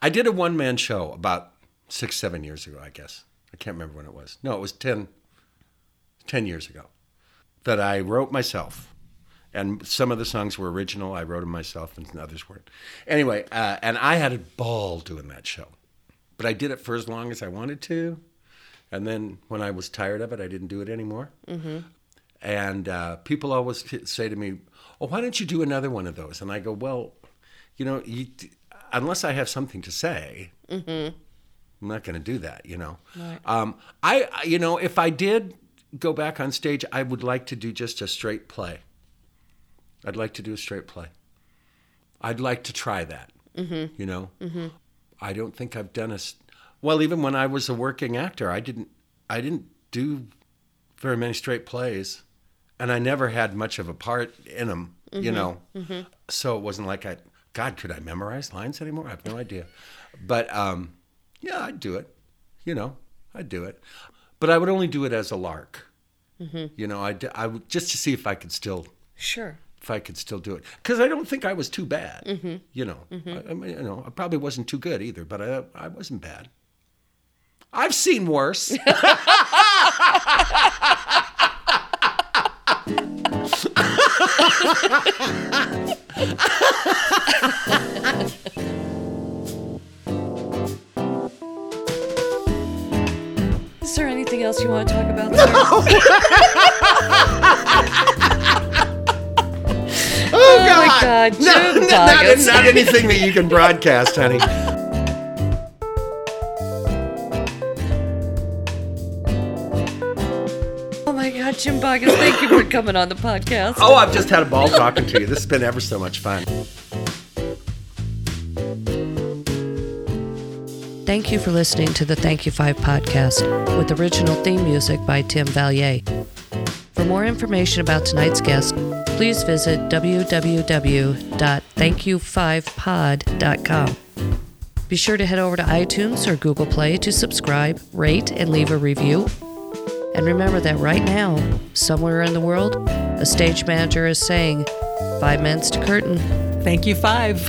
I did a one man show about six, seven years ago, I guess. I can't remember when it was. No, it was 10, 10 years ago that I wrote myself. And some of the songs were original. I wrote them myself, and others weren't. Anyway, uh, and I had a ball doing that show. But I did it for as long as I wanted to. And then when I was tired of it, I didn't do it anymore. And uh, people always say to me, "Oh, why don't you do another one of those?" And I go, "Well, you know, you, unless I have something to say, I'm not going to do that." You know, Right. um, I- you know, if I did go back on stage, I would like to do just a straight play. I'd like to do a straight play. I'd like to try that. Mm-hmm. You know, mm-hmm. I don't think I've done a. Well, even when I was a working actor, I didn't. I didn't do very many straight plays, and I never had much of a part in them. You mm-hmm. know, so it wasn't like I. God, could I memorize lines anymore? I have no idea. But um, yeah, I'd do it. You know, I'd do it, but I would only do it as a lark. You know, I I would just to see if I could still Sure. If I could still do it because I don't think I was too bad. Mm-hmm. You know, mm-hmm. I, I mean, you know, I probably wasn't too good either, but I I wasn't bad. I've seen worse. Is there anything else you want to talk about? sir? oh my God, not, not, not anything that you can broadcast, honey. Oh my God, Jim Boggess, thank you for coming on the podcast. Oh, I've just had a ball talking to you. This has been ever so much fun. Thank you for listening to the Thank You Five podcast with original theme music by Tim Valier. For more information about tonight's guest, please visit www.thankyou5pod.com. Be sure to head over to iTunes or Google Play to subscribe, rate, and leave a review. And remember that right now, somewhere in the world, a stage manager is saying, Five minutes to curtain. Thank you, five.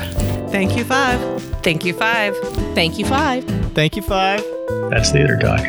Thank you, five. Thank you, five. Thank you, five. Thank you, Five. That's Theater Talk.